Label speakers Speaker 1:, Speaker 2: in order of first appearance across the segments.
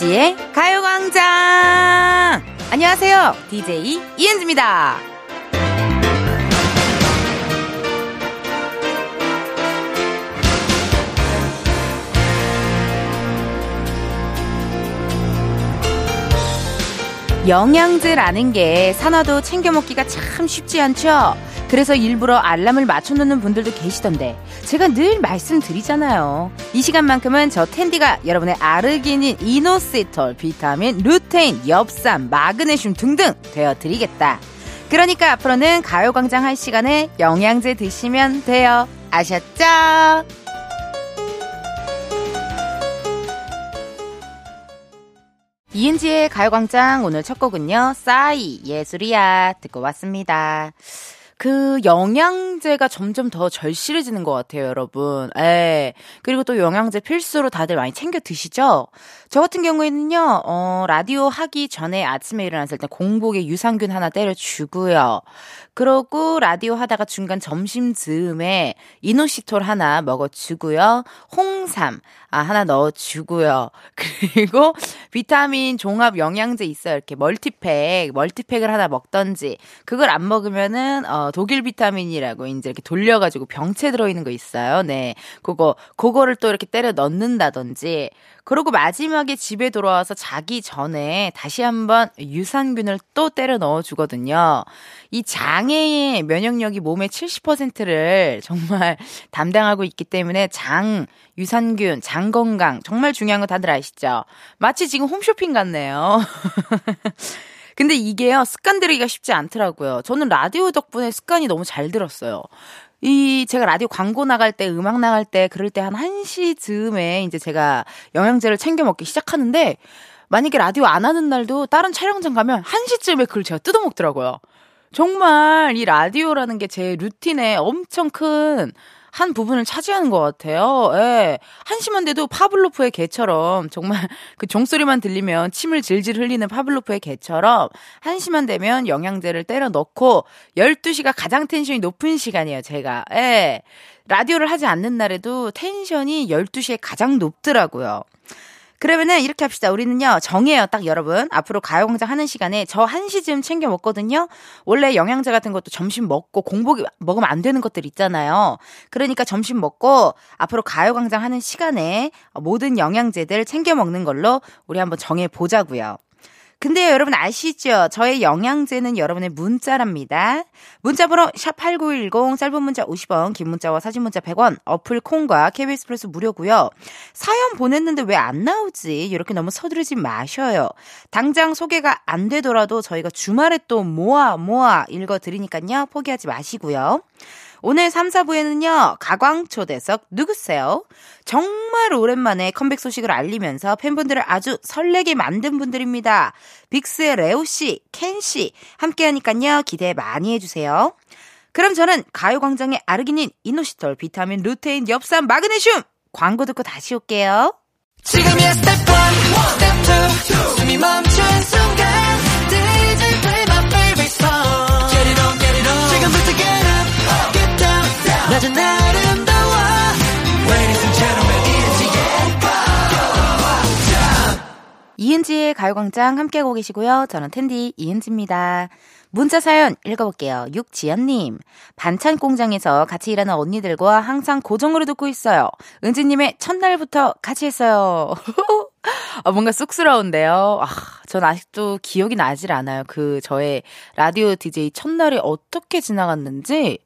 Speaker 1: 이은지의 가요광장! 안녕하세요. DJ 이은지입니다. 영양제라는 게 산화도 챙겨 먹기가 참 쉽지 않죠? 그래서 일부러 알람을 맞춰놓는 분들도 계시던데 제가 늘 말씀드리잖아요. 이 시간만큼은 저 텐디가 여러분의 아르기닌, 이노시톨, 비타민, 루테인, 엽산, 마그네슘 등등 되어드리겠다. 그러니까 앞으로는 가요광장 할 시간에 영양제 드시면 돼요. 아셨죠? 이은지의 가요광장 오늘 첫 곡은요. 싸이 예술이야 듣고 왔습니다. 그 영양제가 점점 더 절실해지는 것 같아요, 여러분. 예. 그리고 또 영양제 필수로 다들 많이 챙겨 드시죠? 저 같은 경우에는요, 어, 라디오 하기 전에 아침에 일어났을 때 공복에 유산균 하나 때려주고요. 그러고 라디오 하다가 중간 점심 즈음에 이노시톨 하나 먹어주고요. 홍삼, 아, 하나 넣어주고요. 그리고 비타민 종합 영양제 있어요. 이렇게 멀티팩, 멀티팩을 하나 먹던지. 그걸 안 먹으면은, 어, 독일 비타민이라고 이제 이렇게 돌려가지고 병채 들어있는 거 있어요. 네. 그거, 그거를 또 이렇게 때려 넣는다든지. 그리고 마지막에 집에 돌아와서 자기 전에 다시 한번 유산균을 또 때려 넣어 주거든요. 이 장애의 면역력이 몸의 70%를 정말 담당하고 있기 때문에 장, 유산균, 장 건강 정말 중요한 거 다들 아시죠? 마치 지금 홈쇼핑 같네요. 근데 이게요, 습관 들이기가 쉽지 않더라고요. 저는 라디오 덕분에 습관이 너무 잘 들었어요. 이 제가 라디오 광고 나갈 때 음악 나갈 때 그럴 때 한 1시 즈음에 이제 제가 영양제를 챙겨 먹기 시작하는데 만약에 라디오 안 하는 날도 다른 촬영장 가면 1시쯤에 그걸 제가 뜯어 먹더라고요. 정말 이 라디오라는 게 제 루틴에 엄청 큰 한 부분을 차지하는 것 같아요. 예. 한심한 데도 파블로프의 개처럼 정말 그 종소리만 들리면 침을 질질 흘리는 파블로프의 개처럼 한심한 데면 영양제를 때려 넣고 12시가 가장 텐션이 높은 시간이에요, 제가. 예. 라디오를 하지 않는 날에도 텐션이 12시에 가장 높더라고요. 그러면은 이렇게 합시다. 우리는요, 정해요. 딱 여러분. 앞으로 가요광장 하는 시간에 저 1시쯤 챙겨 먹거든요. 원래 영양제 같은 것도 점심 먹고 공복이 먹으면 안 되는 것들 있잖아요. 그러니까 점심 먹고 앞으로 가요광장 하는 시간에 모든 영양제들 챙겨 먹는 걸로 우리 한번 정해 보자고요. 근데 여러분 아시죠? 저의 영양제는 여러분의 문자랍니다. 문자번호 샵8910 짧은 문자 50원 긴 문자와 사진 문자 100원 어플 콩과 KBS 플러스 무료고요. 사연 보냈는데 왜 안 나오지? 이렇게 너무 서두르지 마셔요. 당장 소개가 안 되더라도 저희가 주말에 또 모아 모아 읽어드리니까요. 포기하지 마시고요. 오늘 3, 4부에는요, 가광초대석 누구세요? 정말 오랜만에 컴백 소식을 알리면서 팬분들을 아주 설레게 만든 분들입니다. 빅스의 레오씨, 켄씨, 함께 하니깐요, 기대 많이 해주세요. 그럼 저는 가요광장의 아르기닌, 이노시톨, 비타민, 루테인, 엽산, 마그네슘! 광고 듣고 다시 올게요. 지금이야 스텝 1, 스텝 2, 숨이 멈춘 순간, down, 낮은 아름다워. Ladies and gentlemen, 이은지의 가요광장 함께 하고 계시고요. 저는 은디 이은지입니다. 문자 사연 읽어볼게요. 육지연님. 반찬 공장에서 같이 일하는 언니들과 항상 고정으로 듣고 있어요. 은지님의 첫날부터 같이 했어요. 아, 뭔가 쑥스러운데요. 아, 전 아직도 기억이 나질 않아요. 그, 저의 라디오 DJ 첫날이 어떻게 지나갔는지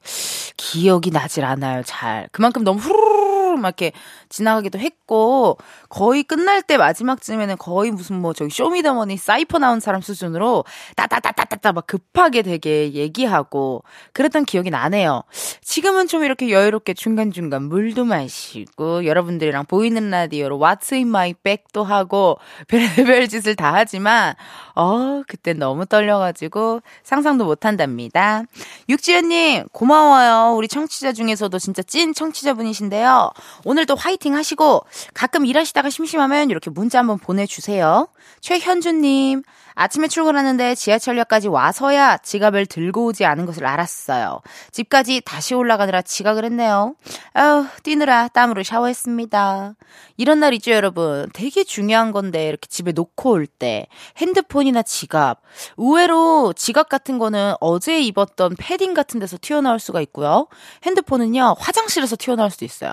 Speaker 1: 기억이 나질 않아요. 잘. 그만큼 너무 후루룩 막 이렇게 지나가기도 했고, 거의 끝날 때 마지막쯤에는 거의 무슨 뭐 저기 쇼미더머니 사이퍼 나온 사람 수준으로 따따따따따따 막 급하게 되게 얘기하고 그랬던 기억이 나네요. 지금은 좀 이렇게 여유롭게 중간중간 물도 마시고 여러분들이랑 보이는 라디오로 What's in my bag도 하고 별별 짓을 다 하지만 어 그때 너무 떨려가지고 상상도 못한답니다. 육지연님 고마워요. 우리 청취자 중에서도 진짜 찐 청취자분이신데요. 오늘도 화이팅 파이팅 하시고 가끔 일하시다가 심심하면 이렇게 문자 한번 보내주세요. 최현주님, 아침에 출근하는데 지하철역까지 와서야 지갑을 들고 오지 않은 것을 알았어요. 집까지 다시 올라가느라 지각을 했네요. 아우, 뛰느라 땀으로 샤워했습니다. 이런 날 있죠, 여러분. 되게 중요한 건데, 이렇게 집에 놓고 올 때, 핸드폰이나 지갑. 의외로 지갑 같은 거는 어제 입었던 패딩 같은 데서 튀어나올 수가 있고요. 핸드폰은요, 화장실에서 튀어나올 수도 있어요.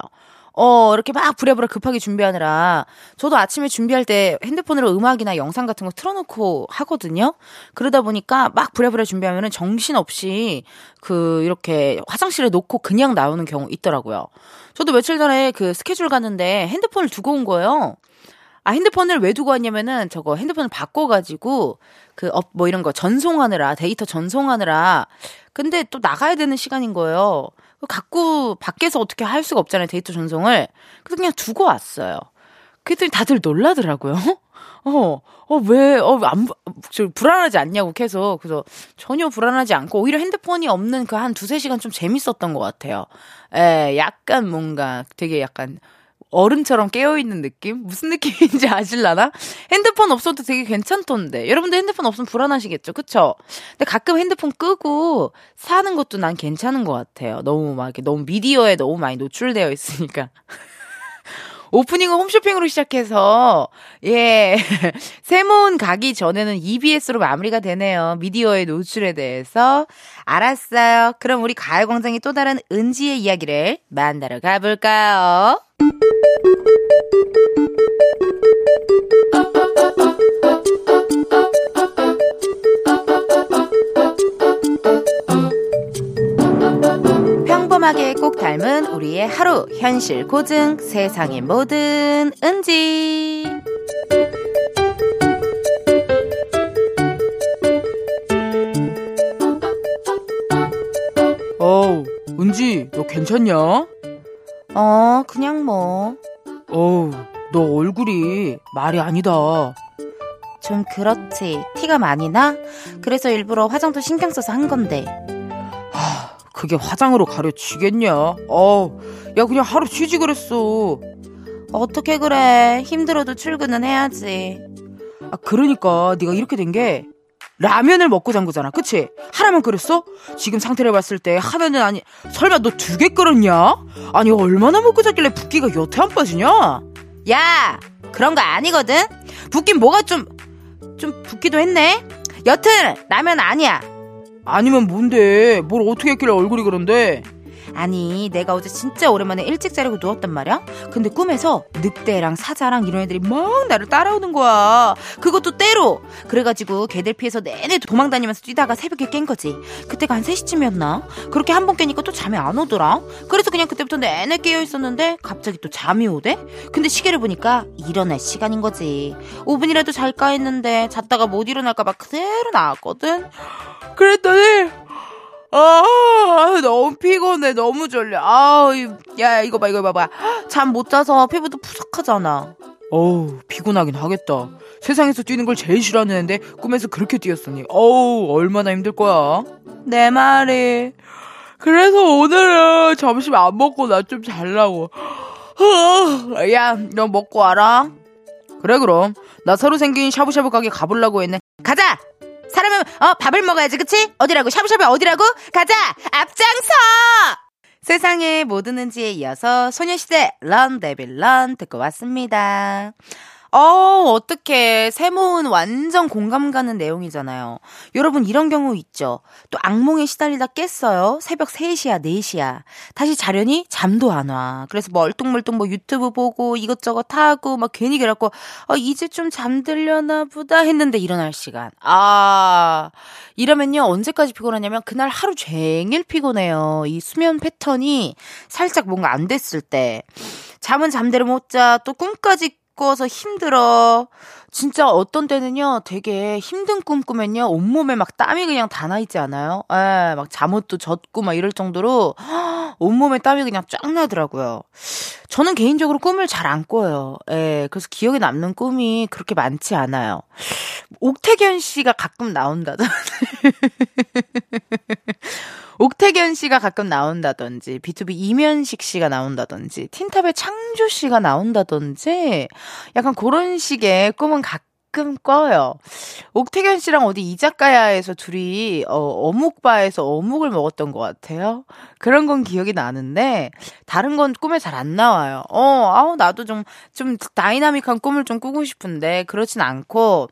Speaker 1: 어, 이렇게 막 부랴부랴 급하게 준비하느라 저도 아침에 준비할 때 핸드폰으로 음악이나 영상 같은 거 틀어놓고 하거든요. 그러다 보니까 막 부랴부랴 준비하면은 정신없이 그 이렇게 화장실에 놓고 그냥 나오는 경우 있더라고요. 저도 며칠 전에 그 스케줄 갔는데 핸드폰을 두고 온 거예요. 아, 핸드폰을 왜 두고 왔냐면은 저거 핸드폰을 바꿔가지고 그, 업, 뭐 이런 거 전송하느라, 데이터 전송하느라. 근데 또 나가야 되는 시간인 거예요. 갖고 밖에서 어떻게 할 수가 없잖아요. 데이터 전송을. 그래서 그냥 두고 왔어요. 그랬더니 다들 놀라더라고요. 어, 어, 왜, 어, 안, 저, 불안하지 않냐고 계속. 그래서 전혀 불안하지 않고, 오히려 핸드폰이 없는 그 한 두세 시간 좀 재밌었던 것 같아요. 에, 약간 뭔가 되게 약간 얼음처럼 깨어있는 느낌? 무슨 느낌인지 아실라나? 핸드폰 없어도 되게 괜찮던데. 여러분들 핸드폰 없으면 불안하시겠죠? 그쵸? 근데 가끔 핸드폰 끄고 사는 것도 난 괜찮은 것 같아요. 너무 막 너무 미디어에 너무 많이 노출되어 있으니까. 오프닝은 홈쇼핑으로 시작해서, 예, 세모은 가기 전에는 EBS로 마무리가 되네요. 미디어의 노출에 대해서. 알았어요. 그럼 우리 가을광장의 또 다른 은지의 이야기를 만나러 가볼까요? 평범하게 꼭 닮은 우리의 하루. 현실 고증 세상의 모든 은지.
Speaker 2: 어우 은지 너 괜찮냐?
Speaker 1: 어 그냥 뭐.
Speaker 2: 어우 너 얼굴이 말이 아니다.
Speaker 1: 좀 그렇지. 티가 많이 나? 그래서 일부러 화장도 신경 써서 한 건데.
Speaker 2: 하, 그게 화장으로 가려지겠냐 어우 야 그냥 하루 쉬지 그랬어
Speaker 1: 어떻게 그래 힘들어도 출근은 해야지
Speaker 2: 아 그러니까 네가 이렇게 된 게 라면을 먹고 잔 거잖아 그치? 하나만 끓였어? 지금 상태를 봤을 때 하나는 아니 설마 너 두 개 끓였냐? 아니 얼마나 먹고 잤길래 붓기가 여태 안 빠지냐?
Speaker 1: 야 그런 거 아니거든 붓긴 뭐가 좀 좀 붓기도 했네 여튼 라면 아니야
Speaker 2: 아니면 뭔데? 뭘 어떻게 했길래 얼굴이 그런데
Speaker 1: 아니 내가 어제 진짜 오랜만에 일찍 자려고 누웠단 말이야? 근데 꿈에서 늑대랑 사자랑 이런 애들이 막 나를 따라오는 거야. 그것도 때로. 그래가지고 걔들 피해서 내내 도망다니면서 뛰다가 새벽에 깬 거지. 그때가 한 3시쯤이었나? 그렇게 한 번 깨니까 또 잠이 안 오더라. 그래서 그냥 그때부터 내내 깨어 있었는데 갑자기 또 잠이 오대? 근데 시계를 보니까 일어날 시간인 거지. 5분이라도 잘까 했는데 잤다가 못 일어날까봐 그대로 나왔거든. 그랬더니 아, 너무 피곤해. 너무 졸려. 아우, 야, 이거 봐, 이거 봐봐. 잠 못 자서 피부도 푸석하잖아.
Speaker 2: 어우 피곤하긴 하겠다 세상에서 뛰는 걸 제일 싫어하는 애인데 꿈에서 그렇게 뛰었으니 어우 얼마나 힘들 거야
Speaker 1: 내 말이.
Speaker 2: 그래서 오늘은 점심 안 먹고 나 좀 잘라고
Speaker 1: 야, 너 먹고 와라.
Speaker 2: 그래 그럼 나 새로 생긴 샤브샤브 가게 가보려고 했네
Speaker 1: 가자! 사람은, 어, 밥을 먹어야지, 그치? 어디라고? 샤브샤브 어디라고? 가자! 앞장서! 세상의 모든 은지에 이어서 소녀시대 런 데빌 런 듣고 왔습니다. 어, 어떡해. 세모은 완전 공감 가는 내용이잖아요. 여러분, 이런 경우 있죠. 또 악몽에 시달리다 깼어요. 새벽 3시야, 4시야. 다시 자려니 잠도 안 와. 그래서 멀뚱멀뚱 뭐 유튜브 보고 이것저것 하고 막 괜히 그래갖고, 어, 이제 좀 잠들려나 보다 했는데 일어날 시간. 아, 이러면요, 언제까지 피곤하냐면 그날 하루 종일 피곤해요. 이 수면 패턴이 살짝 뭔가 안 됐을 때. 잠은 잠대로 못 자, 또 꿈까지 꿔서 힘들어. 진짜 어떤 때는요, 되게 힘든 꿈 꾸면요, 온몸에 막 땀이 그냥 다 나 있지 않아요? 예, 막 잠옷도 젖고 막 이럴 정도로, 온몸에 땀이 그냥 쫙 나더라고요. 저는 개인적으로 꿈을 잘 안 꿔요. 예, 그래서 기억에 남는 꿈이 그렇게 많지 않아요. 옥태견 씨가 가끔 나온다던지. 옥태견 씨가 가끔 나온다던지, B2B 이면식 씨가 나온다던지, 틴탑의 창조 씨가 나온다던지, 약간 그런 식의 꿈은 가끔 꿔요. 옥택연 씨랑 어디 이자카야에서 둘이 어, 어묵바에서 어묵을 먹었던 것 같아요. 그런 건 기억이 나는데 다른 건 꿈에 잘 안 나와요. 어, 아우 나도 좀좀 다이나믹한 꿈을 좀 꾸고 싶은데 그렇진 않고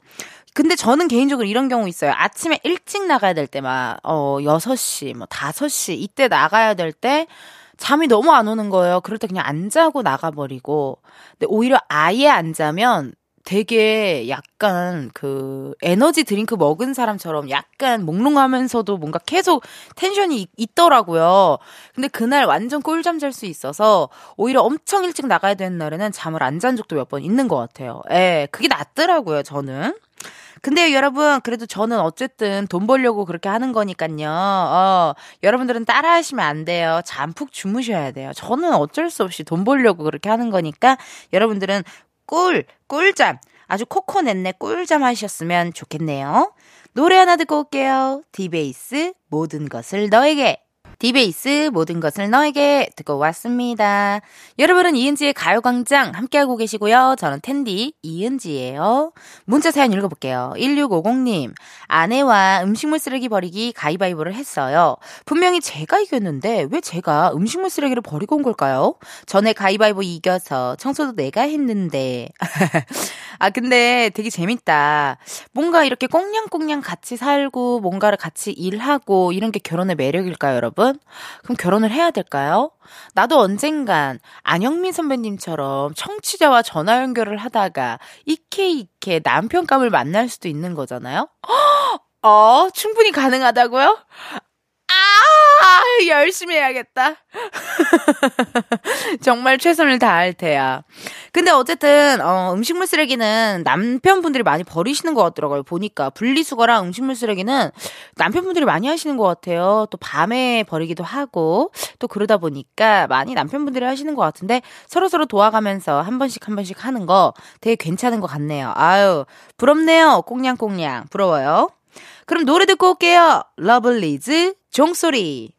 Speaker 1: 근데 저는 개인적으로 이런 경우 있어요. 아침에 일찍 나가야 될 때만 어 6시 뭐 5시 이때 나가야 될 때 잠이 너무 안 오는 거예요. 그럴 때 그냥 안 자고 나가버리고. 근데 오히려 아예 안 자면 되게 약간 그 에너지 드링크 먹은 사람처럼 약간 몽롱하면서도 뭔가 계속 텐션이 있, 더라고요 근데 그날 완전 꿀잠 잘 수 있어서 오히려 엄청 일찍 나가야 되는 날에는 잠을 안 잔 적도 몇 번 있는 것 같아요. 예, 그게 낫더라고요, 저는. 근데 여러분, 그래도 저는 어쨌든 돈 벌려고 그렇게 하는 거니까요. 어, 여러분들은 따라 하시면 안 돼요. 잠푹 주무셔야 돼요. 저는 어쩔 수 없이 돈 벌려고 그렇게 하는 거니까 여러분들은 꿀, 꿀잠. 아주 코코넷네 꿀잠 하셨으면 좋겠네요. 노래 하나 듣고 올게요. 디베이스 모든 것을 너에게. 디베이스 모든 것을 너에게 듣고 왔습니다. 여러분은 이은지의 가요광장 함께하고 계시고요. 저는 텐디 이은지예요. 문자 사연 읽어볼게요. 1650님 아내와 음식물 쓰레기 버리기 가위바위보를 했어요. 분명히 제가 이겼는데 왜 제가 음식물 쓰레기를 버리고 온 걸까요? 전에 가위바위보 이겨서 청소도 내가 했는데 아 근데 되게 재밌다. 뭔가 이렇게 꽁냥꽁냥 같이 살고 뭔가를 같이 일하고 이런 게 결혼의 매력일까요, 여러분? 여러분? 그럼 결혼을 해야 될까요? 나도 언젠간 안영민 선배님처럼 청취자와 전화 연결을 하다가 이케 이케 남편감을 만날 수도 있는 거잖아요? 어, 충분히 가능하다고요? 아, 열심히 해야겠다. 정말 최선을 다할 테야. 근데 어쨌든, 어, 음식물 쓰레기는 남편분들이 많이 버리시는 것 같더라고요. 보니까. 분리수거랑 음식물 쓰레기는 남편분들이 많이 하시는 것 같아요. 또 밤에 버리기도 하고, 또 그러다 보니까 많이 남편분들이 하시는 것 같은데, 서로 서로 도와가면서 한 번씩 한 번씩 하는 거 되게 괜찮은 것 같네요. 아유, 부럽네요. 꽁냥꽁냥. 부러워요. 그럼 노래 듣고 올게요. 러블리즈 종소리.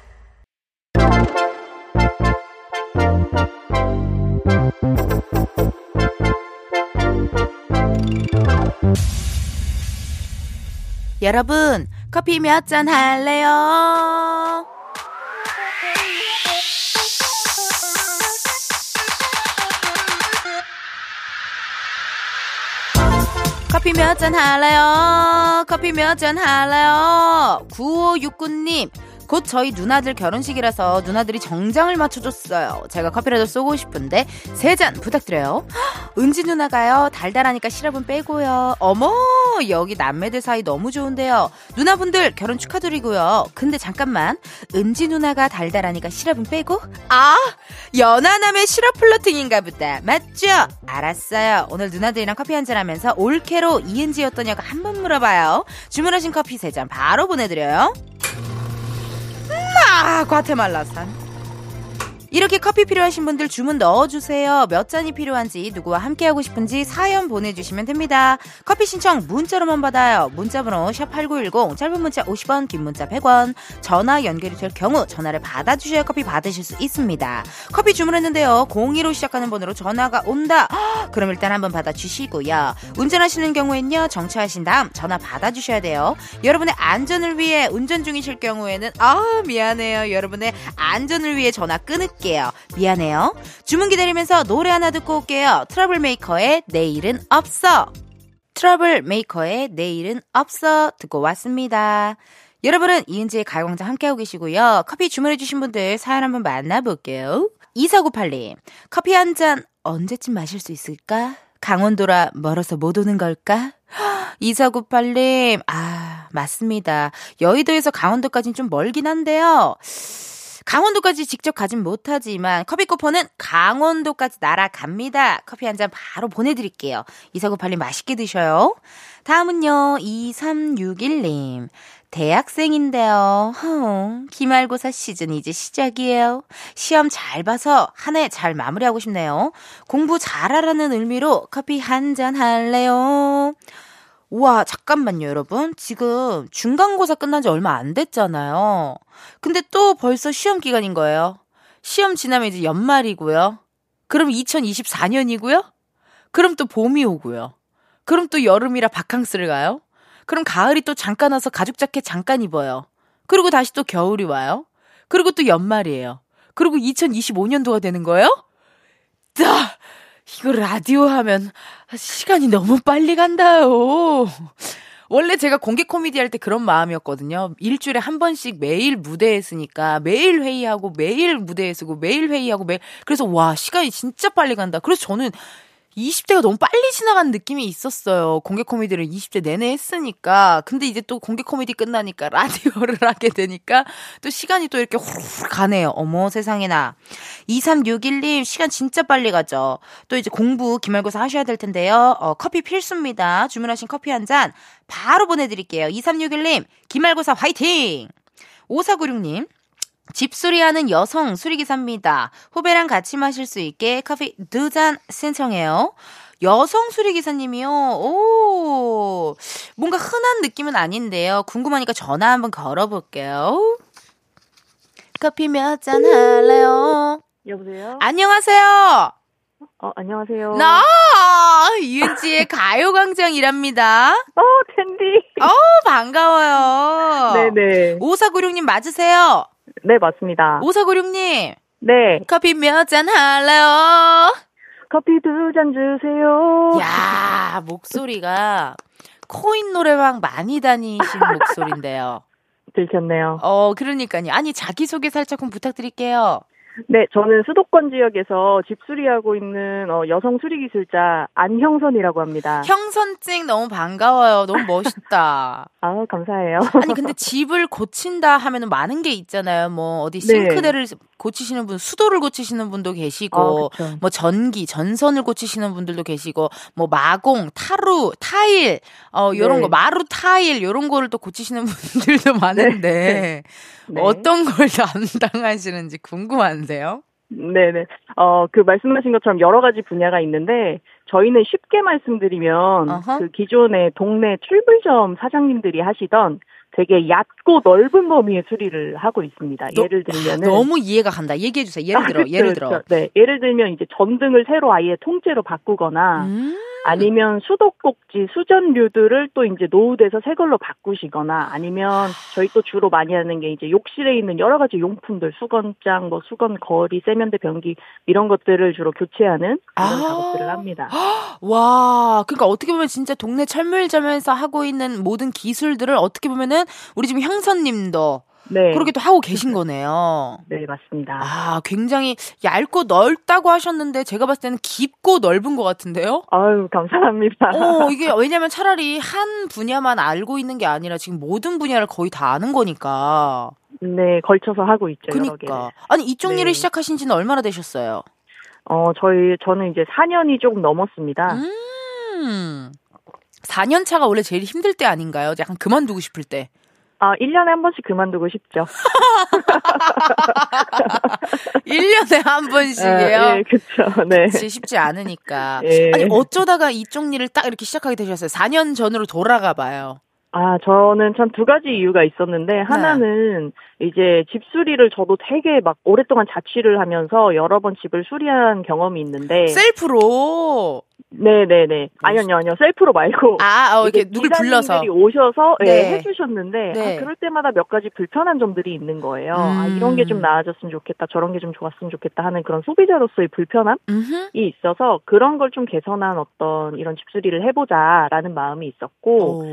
Speaker 1: 여러분, 커피 몇 잔 할래요? 커피 몇 잔 할래요? 커피 몇 잔 할래요? 9569님, 곧 저희 누나들 결혼식이라서 누나들이 정장을 맞춰줬어요. 제가 커피라도 쏘고 싶은데 세 잔 부탁드려요. 은지 누나가요. 달달하니까 시럽은 빼고요. 어머 여기 남매들 사이 너무 좋은데요. 누나분들 결혼 축하드리고요. 근데 잠깐만 은지 누나가 달달하니까 시럽은 빼고 아 연하남의 시럽 플러팅인가 보다. 맞죠? 알았어요. 오늘 누나들이랑 커피 한 잔 하면서 올케로 이은지였더냐고 한번 물어봐요. 주문하신 커피 세 잔 바로 보내드려요. 아, 과테말라산. 이렇게 커피 필요하신 분들 주문 넣어주세요. 몇 잔이 필요한지, 누구와 함께하고 싶은지 사연 보내주시면 됩니다. 커피 신청 문자로만 받아요. 문자번호 샵8910, 짧은 문자 50원, 긴 문자 100원. 전화 연결이 될 경우 전화를 받아주셔야 커피 받으실 수 있습니다. 커피 주문했는데요. 02로 시작하는 번호로 전화가 온다. 그럼 일단 한번 받아주시고요. 운전하시는 경우엔요, 정차하신 다음 전화 받아주셔야 돼요. 여러분의 안전을 위해 운전 중이실 경우에는, 아, 미안해요. 여러분의 안전을 위해 전화 끊을 할게요. 미안해요. 주문 기다리면서 노래 하나 듣고 올게요. 트러블 메이커의 내일은 없어. 트러블 메이커의 내일은 없어 듣고 왔습니다. 여러분은 이은지의 가요광장 함께하고 계시고요. 커피 주문해주신 분들 사연 한번 만나볼게요. 2498님, 커피 한 잔 언제쯤 마실 수 있을까? 강원도라 멀어서 못 오는 걸까? 2498님, 아, 맞습니다. 여의도에서 강원도까지는 좀 멀긴 한데요. 강원도까지 직접 가진 못하지만 커피 쿠폰은 강원도까지 날아갑니다. 커피 한 잔 바로 보내드릴게요. 2498님 맛있게 드셔요. 다음은요, 2361님. 대학생인데요. 허, 기말고사 시즌 이제 시작이에요. 시험 잘 봐서 한 해 잘 마무리하고 싶네요. 공부 잘하라는 의미로 커피 한 잔 할래요. 우와, 잠깐만요, 여러분. 지금 중간고사 끝난 지 얼마 안 됐잖아요. 근데 또 벌써 시험 기간인 거예요. 시험 지나면 이제 연말이고요. 그럼 2024년이고요. 그럼 또 봄이 오고요. 그럼 또 여름이라 바캉스를 가요. 그럼 가을이 또 잠깐 와서 가죽 자켓 잠깐 입어요. 그리고 다시 또 겨울이 와요. 그리고 또 연말이에요. 그리고 2025년도가 되는 거예요? 자, 이거 라디오 하면 시간이 너무 빨리 간다요. 원래 제가 공개 코미디 할 때 그런 마음이었거든요. 일주일에 한 번씩 매일 무대에 쓰니까 매일 회의하고 매일 무대에 쓰고 매일 회의하고 매일 그래서 와 시간이 진짜 빨리 간다. 그래서 저는 20대가 너무 빨리 지나간 느낌이 있었어요. 공개 코미디를 20대 내내 했으니까. 근데 이제 또 공개 코미디 끝나니까 라디오를 하게 되니까 또 시간이 또 이렇게 후루룩 가네요. 어머 세상에나. 2361님 시간 진짜 빨리 가죠. 또 이제 공부 기말고사 하셔야 될 텐데요. 어, 커피 필수입니다. 주문하신 커피 한 잔 바로 보내드릴게요. 2361님 기말고사 화이팅! 5496님 집수리하는 여성 수리기사입니다. 후배랑 같이 마실 수 있게 커피 두 잔 신청해요. 여성 수리기사님이요. 오, 뭔가 흔한 느낌은 아닌데요. 궁금하니까 전화 한번 걸어볼게요. 커피 몇 잔 할래요?
Speaker 3: 여보세요?
Speaker 1: 안녕하세요.
Speaker 3: 어, 안녕하세요.
Speaker 1: 나 이은지의 가요광장이랍니다.
Speaker 3: 어, 텐디.
Speaker 1: 어, 반가워요.
Speaker 3: 네네.
Speaker 1: 5496님 맞으세요?
Speaker 3: 네, 맞습니다.
Speaker 1: 5496님.
Speaker 3: 네.
Speaker 1: 커피 몇 잔 할래요?
Speaker 3: 커피 두 잔 주세요.
Speaker 1: 야 목소리가 코인 노래방 많이 다니신 목소리인데요.
Speaker 3: 들켰네요.
Speaker 1: 어, 그러니까요. 아니, 자기소개 살짝 좀 부탁드릴게요.
Speaker 3: 네, 저는 수도권 지역에서 집수리하고 있는 어, 여성 수리기술자 안형선이라고 합니다.
Speaker 1: 형선증 너무 반가워요. 너무 멋있다.
Speaker 3: 아, 감사해요.
Speaker 1: 아니, 근데 집을 고친다 하면 은 많은 게 있잖아요. 뭐, 어디
Speaker 3: 네.
Speaker 1: 싱크대를 고치시는 분, 수도를 고치시는 분도 계시고,
Speaker 3: 아.
Speaker 1: 뭐 전기, 전선을 고치시는 분들도 계시고, 뭐 마공, 타루, 타일, 어, 요런
Speaker 3: 네.
Speaker 1: 거, 마루 타일, 요런 거를 또 고치시는 분들도 많은데,
Speaker 3: 네.
Speaker 1: 어떤 걸 담당하시는지 궁금한데요?
Speaker 3: 네네. 어, 그 말씀하신 것처럼 여러 가지 분야가 있는데, 저희는 쉽게 말씀드리면,
Speaker 1: 어허.
Speaker 3: 그 기존의 동네 출불점 사장님들이 하시던 되게 얕고 넓은 범위의 수리를 하고 있습니다.
Speaker 1: 너-
Speaker 3: 예를 들면은.
Speaker 1: 너무 이해가 간다. 얘기해 주세요. 예를
Speaker 3: 아,
Speaker 1: 들어,
Speaker 3: 그쵸,
Speaker 1: 예를
Speaker 3: 그쵸.
Speaker 1: 들어.
Speaker 3: 네. 예를 들면 이제 전등을 새로 아예 통째로 바꾸거나,
Speaker 1: 음,
Speaker 3: 아니면 수도꼭지, 수전류들을 또 이제 노후돼서 새 걸로 바꾸시거나 아니면 저희 또 주로 많이 하는 게 이제 욕실에 있는 여러 가지 용품들, 수건장, 뭐 수건 거리, 세면대 변기 이런 것들을 주로 교체하는 이런
Speaker 1: 아.
Speaker 3: 작업들을 합니다.
Speaker 1: 와, 그러니까 어떻게 보면 진짜 동네 철물점에서 하고 있는 모든 기술들을 어떻게 보면은 우리 지금 형선님도
Speaker 3: 네.
Speaker 1: 그렇게 또 하고 계신 거네요.
Speaker 3: 네, 맞습니다.
Speaker 1: 아, 굉장히 얇고 넓다고 하셨는데 제가 봤을 때는 깊고 넓은 것 같은데요?
Speaker 3: 아유, 감사합니다.
Speaker 1: 어, 이게 왜냐면 차라리 한 분야만 알고 있는 게 아니라 지금 모든 분야를 거의 다 아는 거니까.
Speaker 3: 네, 걸쳐서 하고 있죠.
Speaker 1: 그니까. 아니, 이쪽
Speaker 3: 네.
Speaker 1: 일을 시작하신 지는 얼마나 되셨어요?
Speaker 3: 어, 저희 저는 이제 4년이 조금 넘었습니다.
Speaker 1: 음. 4년 차가 원래 제일 힘들 때 아닌가요? 약간 그만두고 싶을 때.
Speaker 3: 아, 1년에 한 번씩 그만두고 싶죠.
Speaker 1: 1년에 한 번씩이요?
Speaker 3: 아, 예, 그쵸. 네.
Speaker 1: 그치, 쉽지 않으니까.
Speaker 3: 예.
Speaker 1: 아니, 어쩌다가 이쪽 일을 딱 이렇게 시작하게 되셨어요? 4년 전으로 돌아가 봐요.
Speaker 3: 아, 저는 참 두 가지 이유가
Speaker 1: 네.
Speaker 3: 있었는데, 하나는 이제 집 수리를 저도 되게 막 오랫동안 자취를 하면서 여러 번 집을 수리한 경험이 있는데,
Speaker 1: 셀프로.
Speaker 3: 네네네. 아니요, 아니요, 아니요. 셀프로 말고.
Speaker 1: 아, 어, 이렇게
Speaker 3: 이게
Speaker 1: 누굴 불러서.
Speaker 3: 오셔서 예,
Speaker 1: 네.
Speaker 3: 해주셨는데,
Speaker 1: 네.
Speaker 3: 아, 그럴 때마다 몇 가지 불편한 점들이 있는 거예요. 아, 이런 게좀
Speaker 1: 음.
Speaker 3: 나아졌으면 좋겠다, 저런 게 좀 좋았으면 좋겠다 하는 그런 소비자로서의 불편함?
Speaker 1: 음흠.
Speaker 3: 이 있어서 그런 걸 좀 개선한 어떤 이런 집 수리를 해보자라는 마음이 있었고,
Speaker 1: 오.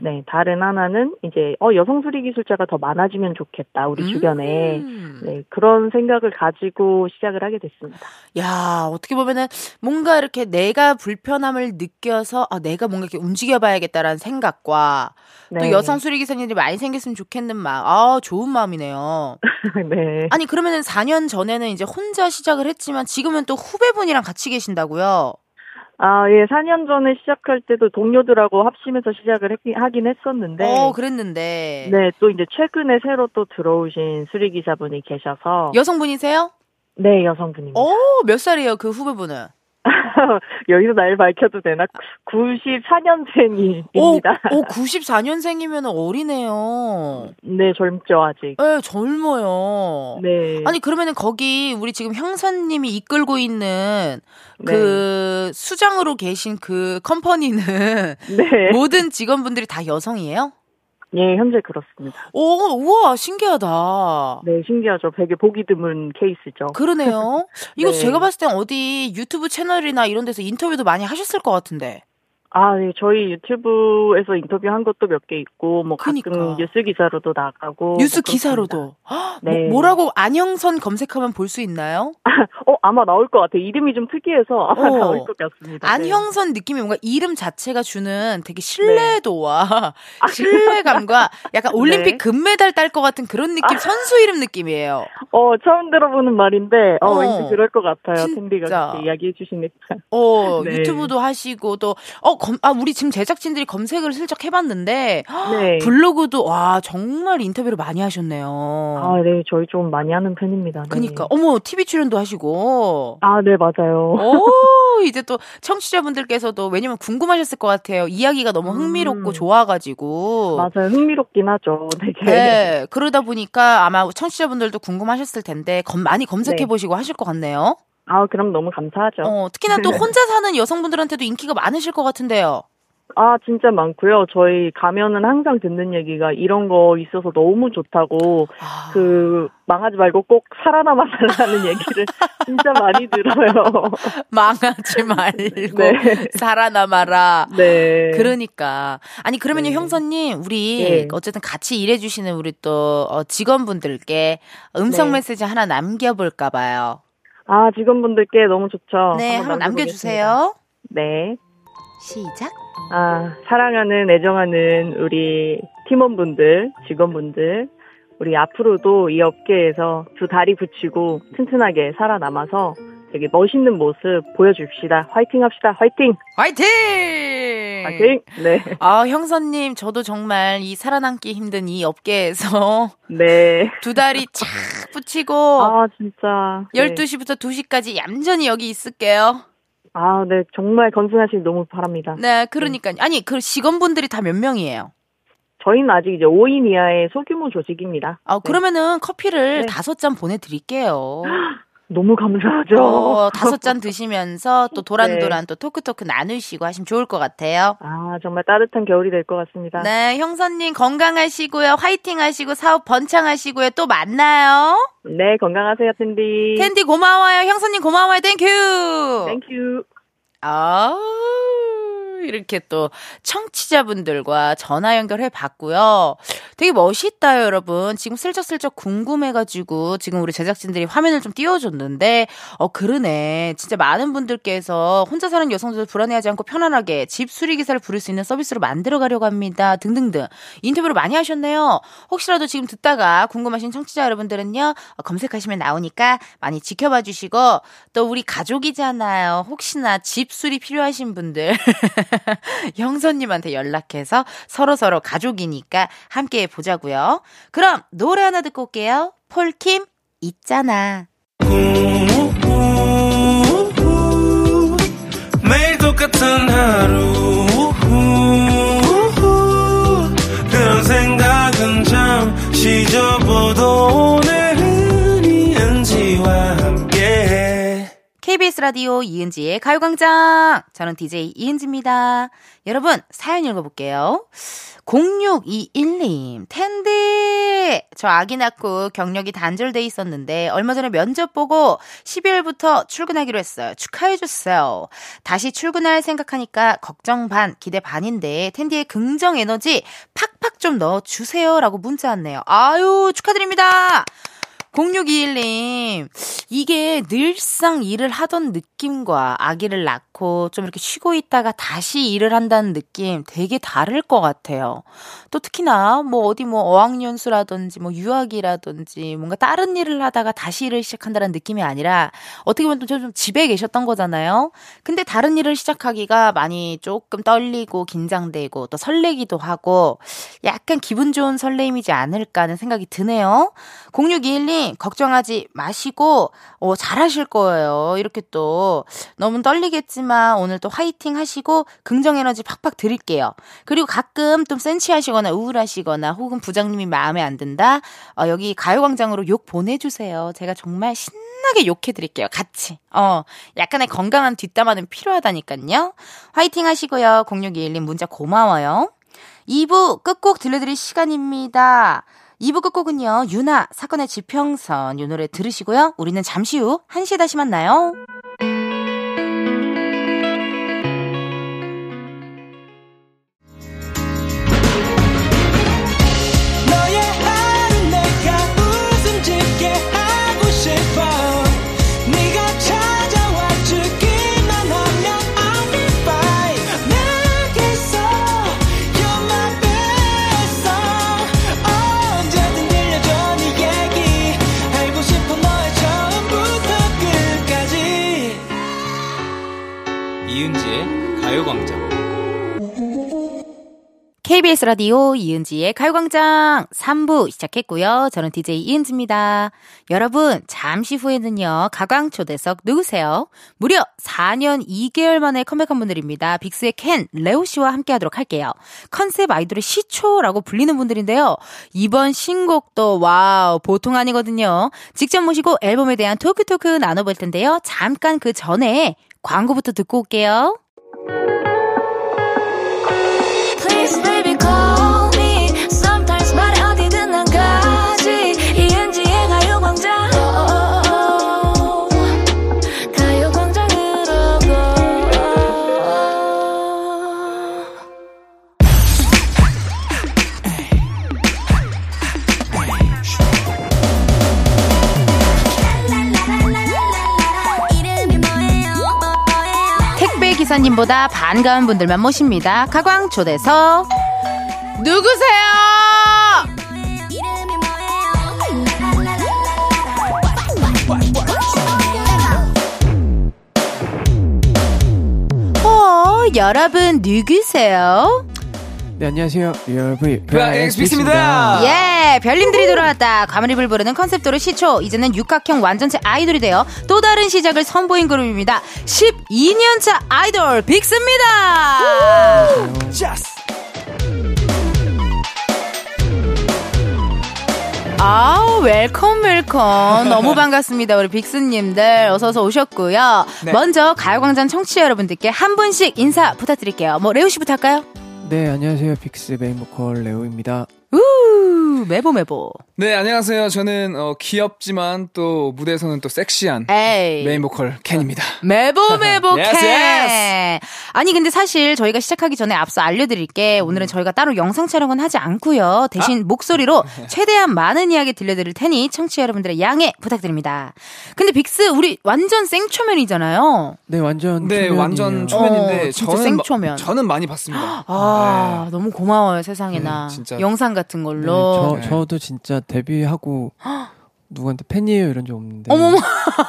Speaker 3: 네, 다른 하나는 이제 어 여성 수리 기술자가 더 많아지면 좋겠다. 해야겠다 우리 주변에
Speaker 1: 음.
Speaker 3: 네 그런 생각을 가지고 시작을 하게 됐습니다.
Speaker 1: 야, 어떻게 보면은 뭔가 이렇게 내가 불편함을 느껴서 아, 내가 뭔가 이렇게 움직여 봐야겠다라는 생각과 또
Speaker 3: 네.
Speaker 1: 여성 수리 기사님들이 많이 생겼으면 좋겠는 마음. 아, 좋은 마음이네요.
Speaker 3: 네.
Speaker 1: 아니, 그러면은 4년 전에는 이제 혼자 시작을 했지만 지금은 또 후배분이랑 같이 계신다고요?
Speaker 3: 아, 예, 4년 전에 시작할 때도 동료들하고 합심해서 시작을 했, 하긴 했었는데.
Speaker 1: 어, 그랬는데.
Speaker 3: 네, 또 이제 최근에 새로 또 들어오신 수리기사분이 계셔서.
Speaker 1: 여성분이세요?
Speaker 3: 네, 여성분입니다.
Speaker 1: 어, 몇 살이에요, 그 후배분은?
Speaker 3: 여기서 나이 밝혀도 되나? 94년생입니다.
Speaker 1: 오, 94년생이면 어리네요.
Speaker 3: 네, 젊죠, 아직.
Speaker 1: 예, 젊어요.
Speaker 3: 네.
Speaker 1: 아니 그러면은 거기 우리 지금 형사님이 이끌고 있는
Speaker 3: 네.
Speaker 1: 그 수장으로 계신 그 컴퍼니는
Speaker 3: 네.
Speaker 1: 모든 직원분들이 다 여성이에요?
Speaker 3: 예, 현재 그렇습니다.
Speaker 1: 오, 우와 신기하다.
Speaker 3: 네, 신기하죠. 되게 보기 드문 케이스죠.
Speaker 1: 그러네요. 이거
Speaker 3: 네.
Speaker 1: 제가 봤을 땐 어디 유튜브 채널이나 이런 데서 인터뷰도 많이 하셨을 것 같은데.
Speaker 3: 아, 네, 저희 유튜브에서 인터뷰한 것도 몇 개 있고, 뭐 가끔
Speaker 1: 그니까.
Speaker 3: 뉴스 기사로도 나가고.
Speaker 1: 뉴스
Speaker 3: 뭐
Speaker 1: 기사로도. 헉,
Speaker 3: 네.
Speaker 1: 뭐, 뭐라고 안형선 검색하면 볼 수 있나요?
Speaker 3: 어, 아마 나올 것 같아요. 이름이 좀 특이해서 아마
Speaker 1: 어.
Speaker 3: 나올 것 같습니다. 네.
Speaker 1: 안형선 느낌이 뭔가 이름 자체가 주는 되게 신뢰도와 신뢰감과 약간 올림픽
Speaker 3: 네.
Speaker 1: 금메달 딸 것 같은 그런 느낌, 선수 이름 느낌이에요.
Speaker 3: 어, 처음 들어보는 말인데, 어,
Speaker 1: 어.
Speaker 3: 왠지 그럴 것 같아요. 텐디가 이야기해 주시니까.
Speaker 1: 어,
Speaker 3: 네.
Speaker 1: 유튜브도 하시고 또, 어, 검, 아, 우리 지금 제작진들이 검색을 슬쩍 해봤는데,
Speaker 3: 네.
Speaker 1: 블로그도, 와, 정말 인터뷰를 많이 하셨네요.
Speaker 3: 아, 네, 저희 좀 많이 하는 편입니다. 네.
Speaker 1: 그니까, 어머, TV 출연도 하시고.
Speaker 3: 아, 네, 맞아요.
Speaker 1: 오, 이제 또 청취자분들께서도 왜냐면 궁금하셨을 것 같아요. 이야기가 너무 흥미롭고
Speaker 3: 음.
Speaker 1: 좋아가지고.
Speaker 3: 맞아요. 흥미롭긴 하죠. 되게.
Speaker 1: 네, 그러다 보니까 아마 청취자분들도 궁금하셨을 텐데 검, 많이 검색해
Speaker 3: 네.
Speaker 1: 보시고 하실 것 같네요.
Speaker 3: 아, 그럼 너무 감사하죠.
Speaker 1: 어, 특히나 또 혼자 사는 여성분들한테도 인기가 많으실 것 같은데요.
Speaker 3: 아, 진짜 많고요. 저희 가면은 항상 듣는 얘기가 이런 거 있어서 너무 좋다고
Speaker 1: 아,
Speaker 3: 그 망하지 말고 꼭 살아남아 달라는 얘기를 진짜 많이 들어요.
Speaker 1: 망하지 말고
Speaker 3: 네.
Speaker 1: 살아남아라.
Speaker 3: 네.
Speaker 1: 그러니까 아니 그러면요
Speaker 3: 네.
Speaker 1: 형사님 우리
Speaker 3: 네.
Speaker 1: 어쨌든 같이 일해 주시는 우리 또 어, 직원분들께 음성
Speaker 3: 네.
Speaker 1: 메시지 하나 남겨 볼까 봐요.
Speaker 3: 아, 직원분들께 너무 좋죠.
Speaker 1: 네, 한번. 남겨주세요.
Speaker 3: 네.
Speaker 1: 시작.
Speaker 3: 아, 사랑하는, 애정하는 우리 팀원분들, 직원분들, 우리 앞으로도 이 업계에서 두 다리 붙이고 튼튼하게 살아남아서 되게 멋있는 모습 보여줍시다. 화이팅 합시다. 화이팅!
Speaker 1: 화이팅!
Speaker 3: 화이팅! 네.
Speaker 1: 아, 형사님, 저도 정말 이 살아남기 힘든 이 업계에서
Speaker 3: 네.
Speaker 1: 두 다리 착 붙이고
Speaker 3: 아, 진짜. 네.
Speaker 1: 12시부터 2시까지 얌전히 여기 있을게요.
Speaker 3: 아, 네. 정말 건승하시길 너무 바랍니다.
Speaker 1: 네, 그러니까요. 아니, 그 직원분들이 다 몇 명이에요?
Speaker 3: 저희는 아직 이제 5인 이하의 소규모 조직입니다.
Speaker 1: 아, 그러면은 커피를
Speaker 3: 네.
Speaker 1: 다섯 잔 보내드릴게요.
Speaker 3: 너무 감사하죠.
Speaker 1: 어, 다섯 잔 드시면서 또 도란도란
Speaker 3: 네.
Speaker 1: 또 토크토크 나누시고 하시면 좋을 것 같아요.
Speaker 3: 아, 정말 따뜻한 겨울이 될 것 같습니다.
Speaker 1: 네, 형사님 건강하시고요. 화이팅 하시고 사업 번창하시고요. 또 만나요.
Speaker 3: 네, 건강하세요, 텐디.
Speaker 1: 텐디 고마워요. 형사님 고마워요. Thank you.
Speaker 3: Thank you.
Speaker 1: 아, 이렇게 또 청취자분들과 전화 연결해 봤고요. 되게 멋있다, 여러분. 지금 슬쩍슬쩍 궁금해가지고 지금 우리 제작진들이 화면을 좀 띄워줬는데, 어, 그러네. 진짜 많은 분들께서 혼자 사는 여성들 불안해하지 않고 편안하게 집 수리 기사를 부를 수 있는 서비스로 만들어 가려고 합니다. 등등등. 인터뷰를 많이 하셨네요. 혹시라도 지금 듣다가 궁금하신 청취자 여러분들은요, 어, 검색하시면 나오니까 많이 지켜봐 주시고, 또 우리 가족이잖아요. 혹시나 집 수리 필요하신 분들, 형선님한테 연락해서 서로서로 가족이니까 함께 보자고요. 그럼 노래 하나 듣고 올게요. 폴킴, 있잖아.
Speaker 4: 매일 똑같은 하루 그런 생각은 잠시 접어도
Speaker 1: KBS 라디오 이은지의 가요광장. 저는 DJ 이은지입니다. 여러분, 사연 읽어볼게요. 0621님, 텐디! 저 아기 낳고 경력이 단절돼 있었는데, 얼마 전에 면접 보고 12월부터 출근하기로 했어요. 축하해주세요. 다시 출근할 생각하니까 걱정 반, 기대 반인데, 텐디의 긍정 에너지 팍팍 좀 넣어주세요. 라고 문자 왔네요. 아유, 축하드립니다! 0621님, 이게 늘상 일을 하던 느낌과 아기를 낳고 좀 이렇게 쉬고 있다가 다시 일을 한다는 느낌 되게 다를 것 같아요. 또 특히나 뭐 어디 뭐 어학연수라든지 뭐 유학이라든지 뭔가 다른 일을 하다가 다시 일을 시작한다는 느낌이 아니라 어떻게 보면 또좀 집에 계셨던 거잖아요. 근데 다른 일을 시작하기가 많이 조금 떨리고 긴장되고 또 설레기도 하고 약간 기분 좋은 설레임이지 않을까 하는 생각이 드네요. 0621님, 걱정하지 마시고, 어, 잘하실 거예요. 이렇게 또, 너무 떨리겠지만, 오늘 또 화이팅 하시고, 긍정 에너지 팍팍 드릴게요. 그리고 가끔 좀 센치하시거나 우울하시거나, 혹은 부장님이 마음에 안 든다, 어, 여기 가요광장으로 욕 보내주세요. 제가 정말 신나게 욕해드릴게요. 같이. 어, 약간의 건강한 뒷담화는 필요하다니까요. 화이팅 하시고요. 0621님 문자 고마워요. 2부 끝곡 들려드릴 시간입니다. 2부 끝곡은요, 유나, 사건의 지평선, 이 노래 들으시고요. 우리는 잠시 후 1시에 다시 만나요. KBS 라디오 이은지의 가요광장 3부 시작했고요. 저는 DJ 이은지입니다. 여러분, 잠시 후에는요, 가광초대석 누구세요? 무려 4년 2개월 만에 컴백한 분들입니다. 빅스의 켄, 레오 씨와 함께 하도록 할게요. 컨셉 아이돌의 시초라고 불리는 분들인데요. 이번 신곡도 와우, 보통 아니거든요. 직접 모시고 앨범에 대한 토크토크 나눠볼 텐데요. 잠깐 그 전에 광고부터 듣고 올게요. 기사님보다 반가운 분들만 모십니다. 가광 초대석 누구세요? 어, 여러분 누구세요?
Speaker 5: 네, 안녕하세요. 여러분.
Speaker 6: 빅스입니다.
Speaker 1: 예, 별님들이 돌아왔다. 과몰입을 부르는 컨셉돌의 시초. 이제는 육각형 완전체 아이돌이 되어 또 다른 시작을 선보인 그룹입니다. 12년차 아이돌 빅스입니다. 아우, welcome, welcome. 너무 반갑습니다. 우리 빅스님들. 어서서 오셨고요.
Speaker 6: 네.
Speaker 1: 먼저 가요광장 청취자 여러분들께 한 분씩 인사 부탁드릴게요. 뭐, 레오 씨부터 할까요?
Speaker 5: 네, 안녕하세요. 빅스 메인 보컬 레오입니다.
Speaker 1: 우, 메보, 메보.
Speaker 6: 네, 안녕하세요. 저는 어, 귀엽지만 또 무대에서는 또 섹시한
Speaker 1: 에이.
Speaker 6: 메인 보컬 켄입니다.
Speaker 1: 메보 메보
Speaker 6: Yes,
Speaker 1: 켄.
Speaker 6: yes.
Speaker 1: 아니 근데 사실 저희가 시작하기 전에 앞서 알려드릴 게 오늘은 저희가 따로 영상 촬영은 하지 않고요. 대신 목소리로 최대한 많은 이야기 들려드릴 테니 청취자 여러분들의 양해 부탁드립니다. 근데 빅스 우리 완전 생초면이잖아요.
Speaker 5: 네, 완전
Speaker 6: 네,
Speaker 5: 초면이에요.
Speaker 6: 완전 초면인데
Speaker 1: 어, 진짜
Speaker 6: 저는
Speaker 1: 생초면.
Speaker 6: 마- 저는 많이 봤습니다.
Speaker 1: 아 너무 고마워요 세상에나
Speaker 6: 네, 진짜.
Speaker 1: 영상 같은
Speaker 5: 네,
Speaker 1: 걸로.
Speaker 5: 저 저도 진짜 데뷔하고 누구한테 팬이에요 이런 적 없는데.
Speaker 1: 어머머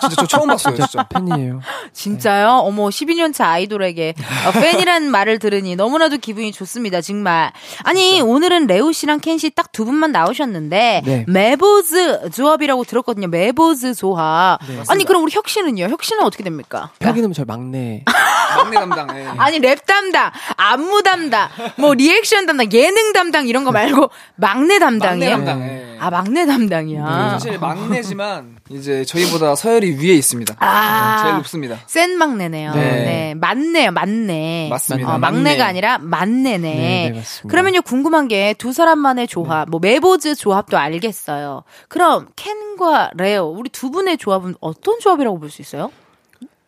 Speaker 6: 진짜 저 처음 봤어요,
Speaker 5: 진짜
Speaker 6: 진짜.
Speaker 5: 팬이에요.
Speaker 1: 진짜요? 어머 12년차 아이돌에게 어, 팬이란 말을 들으니 너무나도 기분이 좋습니다 정말. 아니 오늘은 레오 씨랑 켄 씨 딱 두 분만 나오셨는데
Speaker 5: 네.
Speaker 1: 메보즈 조합이라고 들었거든요. 메보즈 조합.
Speaker 5: 네.
Speaker 1: 아니 그럼 우리 혁 씨는요? 혁 씨는 어떻게 됩니까?
Speaker 5: 혁이는 저 막내.
Speaker 6: 막내 담당. 예.
Speaker 1: 아니 랩 담당, 안무 담당, 뭐 리액션 담당, 예능 담당 이런 거 말고 막내
Speaker 6: 막내
Speaker 1: 담당이에요?
Speaker 6: 담당. 예.
Speaker 1: 아, 막내 담당이야.
Speaker 6: 사실 막내지만 이제 저희보다 서열이 위에 있습니다.
Speaker 1: 아.
Speaker 6: 제일 높습니다.
Speaker 1: 센 막내네요. 네.
Speaker 5: 네.
Speaker 1: 맞네요, 맞네.
Speaker 6: 맞습니다.
Speaker 1: 어, 막내가
Speaker 6: 막내.
Speaker 1: 아니라 맏내네.
Speaker 5: 네, 네.
Speaker 1: 그러면요, 궁금한 게 두 사람만의 조합, 뭐, 메보즈 조합도 알겠어요. 그럼, 켄과 레오, 우리 두 분의 조합은 어떤 조합이라고 볼 수 있어요?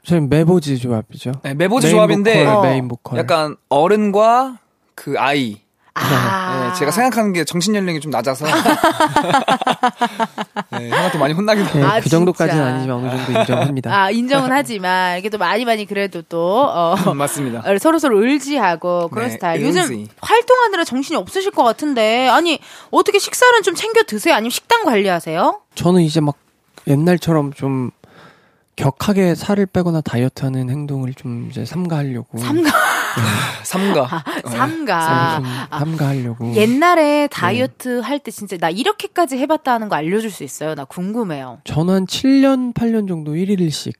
Speaker 5: 저희 메보즈 조합이죠.
Speaker 6: 네,
Speaker 5: 메인
Speaker 6: 조합인데
Speaker 5: 보컬,
Speaker 1: 어.
Speaker 5: 메인 보컬.
Speaker 6: 약간 어른과 그 아이.
Speaker 1: 아.
Speaker 6: 네, 제가 생각하는 게 정신 연령이 좀 낮아서 네, 형한테 많이 혼나기도
Speaker 5: 네,
Speaker 1: 아,
Speaker 5: 그 정도까지는
Speaker 1: 진짜.
Speaker 5: 아니지만 어느 정도 인정합니다.
Speaker 1: 아, 인정은 하지만, 이게 또 많이 많이 그래도 또, 어,
Speaker 6: 맞습니다.
Speaker 1: 서로 서로 의지하고 그런
Speaker 6: 네,
Speaker 1: 스타일. 요즘 활동하느라 정신이 없으실 것 같은데, 아니, 어떻게 식사는 좀 챙겨 드세요? 아니면 식단 관리하세요?
Speaker 5: 저는 이제 막 옛날처럼 좀 격하게 살을 빼거나 다이어트하는 행동을 좀 이제 삼가하려고.
Speaker 1: 삼가,
Speaker 6: 삼가. 네.
Speaker 1: 삼가.
Speaker 5: 좀 삼가하려고.
Speaker 1: 옛날에 다이어트 할때 진짜 나 이렇게까지 해봤다 하는 거 알려줄 수 있어요? 나 궁금해요.
Speaker 5: 저는 한 7년, 8년 정도 1일씩.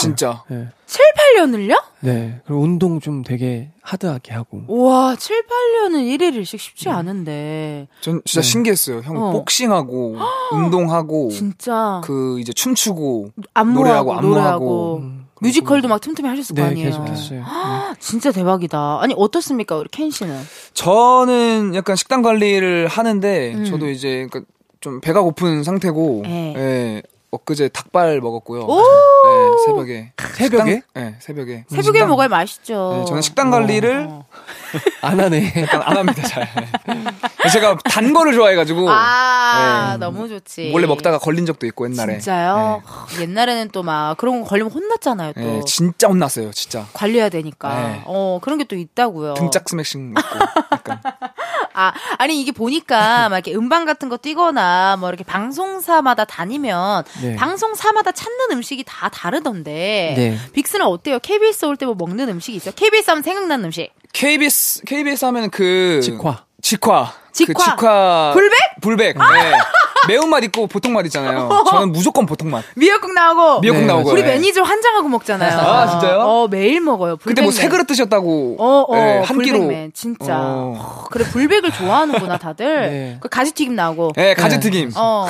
Speaker 6: 진짜.
Speaker 5: 네.
Speaker 1: 7, 8년을요?
Speaker 5: 네. 그리고 운동 좀 되게 하드하게 하고.
Speaker 1: 우와, 7, 8년은 1일일씩 쉽지 않은데.
Speaker 6: 전 진짜
Speaker 5: 네.
Speaker 6: 신기했어요. 형
Speaker 1: 어.
Speaker 6: 복싱하고 운동하고
Speaker 1: 진짜.
Speaker 6: 그 이제 춤추고
Speaker 1: 안무하고,
Speaker 6: 노래하고
Speaker 1: 노래하고.
Speaker 6: 안무하고
Speaker 5: 음,
Speaker 1: 뮤지컬도 막 틈틈이 하셨을 거
Speaker 5: 네,
Speaker 1: 아니에요.
Speaker 5: 계속 했어요. 네.
Speaker 1: 진짜 대박이다. 아니, 어떻습니까, 우리 켄 씨는?
Speaker 6: 저는 약간 식단 관리를 하는데
Speaker 1: 음.
Speaker 6: 저도 이제 그러니까 좀 배가 고픈 상태고
Speaker 1: 네.
Speaker 6: 예. 엊그제 닭발 먹었고요.
Speaker 1: 오!
Speaker 6: 네, 새벽에.
Speaker 5: 새벽에?
Speaker 6: 식단- 네, 새벽에.
Speaker 1: 새벽에
Speaker 6: 식단-
Speaker 1: 먹어야 맛있죠.
Speaker 6: 네, 저는 식단 관리를
Speaker 1: 어.
Speaker 5: 안 하네.
Speaker 6: 약간 안 합니다, 잘. 제가 단 거를 좋아해가지고
Speaker 1: 아,
Speaker 6: 네.
Speaker 1: 너무 좋지.
Speaker 6: 몰래 먹다가 걸린 적도 있고 옛날에.
Speaker 1: 진짜요? 하, 옛날에는 또 막 그런 거 걸리면 혼났잖아요, 또.
Speaker 6: 네, 네, 진짜 혼났어요, 진짜.
Speaker 1: 관리해야 되니까.
Speaker 6: 네.
Speaker 1: 어, 그런 게 또 있다고요.
Speaker 6: 등짝 스매싱 먹고 약간.
Speaker 1: 아, 아니 이게 보니까 막 이렇게 음반 같은 거 뛰거나 뭐 이렇게 방송사마다 다니면
Speaker 5: 네.
Speaker 1: 방송사마다 찾는 음식이 다 다르던데.
Speaker 5: 네.
Speaker 1: 빅스는 어때요? KBS 올 때 뭐 먹는 음식이 있어요? KBS 하면 생각나는 음식.
Speaker 6: KBS KBS 하면 그
Speaker 5: 직화.
Speaker 6: 직화.
Speaker 1: 직화.
Speaker 6: 그 직화.
Speaker 1: 불백?
Speaker 6: 불백. 네. 매운맛 있고 보통맛 있잖아요. 저는 무조건 보통맛.
Speaker 1: 미역국 나오고.
Speaker 6: 미역국
Speaker 5: 네,
Speaker 6: 나오고.
Speaker 1: 우리
Speaker 6: 네.
Speaker 1: 매니저 환장하고 먹잖아요.
Speaker 6: 아, 진짜요?
Speaker 1: 어, 매일 먹어요.
Speaker 6: 그때 뭐
Speaker 1: 불백맨.
Speaker 6: 세 그릇 드셨다고.
Speaker 1: 어, 어,
Speaker 6: 네, 한 끼로.
Speaker 1: 불백맨. 진짜.
Speaker 6: 어.
Speaker 1: 어, 그래, 불백을 좋아하는구나, 다들.
Speaker 5: 네.
Speaker 1: 그 가지튀김 나오고.
Speaker 6: 네, 가지튀김.
Speaker 1: 어,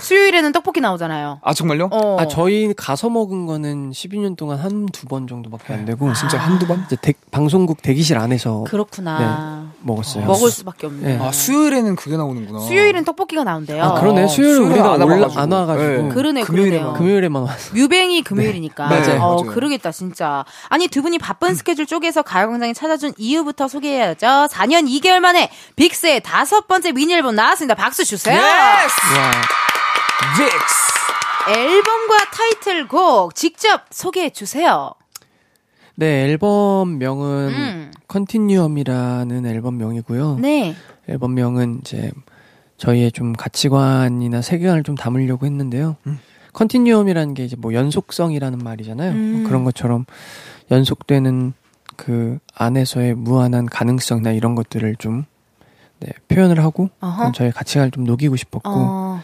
Speaker 1: 수요일에는 떡볶이 나오잖아요.
Speaker 6: 아 정말요?
Speaker 1: 어.
Speaker 5: 아, 저희 가서 먹은 거는 12년 동안 한 두 번 정도밖에 안 되고.
Speaker 6: 진짜 한두 번?
Speaker 5: 이제 대- 방송국 대기실 안에서
Speaker 1: 그렇구나.
Speaker 5: 먹었어요.
Speaker 1: 먹을 수밖에 없네.
Speaker 5: 네.
Speaker 6: 아 수요일에는 그게 나오는구나.
Speaker 1: 수요일은 떡볶이가 나온대요.
Speaker 5: 아, 그러네.
Speaker 6: 어,
Speaker 5: 수요일
Speaker 6: 수요일 은
Speaker 5: 우리가
Speaker 6: 안
Speaker 5: 올라,
Speaker 6: 와가지고.
Speaker 5: 안 와가지고.
Speaker 6: 네.
Speaker 1: 그러네,
Speaker 6: 금요일에만.
Speaker 5: 금요일에만 왔어.
Speaker 1: 뮤뱅이 금요일이니까.
Speaker 6: 네,
Speaker 1: 어,
Speaker 6: 맞아요.
Speaker 1: 그러겠다, 진짜. 아니, 두 분이 바쁜 스케줄 쪼개서 가요광장에 찾아준 이유부터 소개해야죠. 4년 2개월 만에 빅스의 다섯 번째 미니 앨범 나왔습니다. 박수 주세요.
Speaker 6: Yes!
Speaker 5: 와.
Speaker 6: 빅스!
Speaker 1: 앨범과 타이틀곡 직접 소개해 주세요.
Speaker 5: 네, 앨범명은
Speaker 1: 음.
Speaker 5: Continuum이라는 앨범명이고요.
Speaker 1: 네.
Speaker 5: 앨범명은 이제 저희의 좀 가치관이나 세계관을 좀 담으려고 했는데요. 컨티뉴엄이라는 게 이제 뭐 연속성이라는 말이잖아요.
Speaker 1: 음.
Speaker 5: 뭐 그런 것처럼 연속되는 그 안에서의 무한한 가능성이나 이런 것들을 좀 네, 표현을 하고 저희 가치관을 좀 녹이고 싶었고
Speaker 1: 어,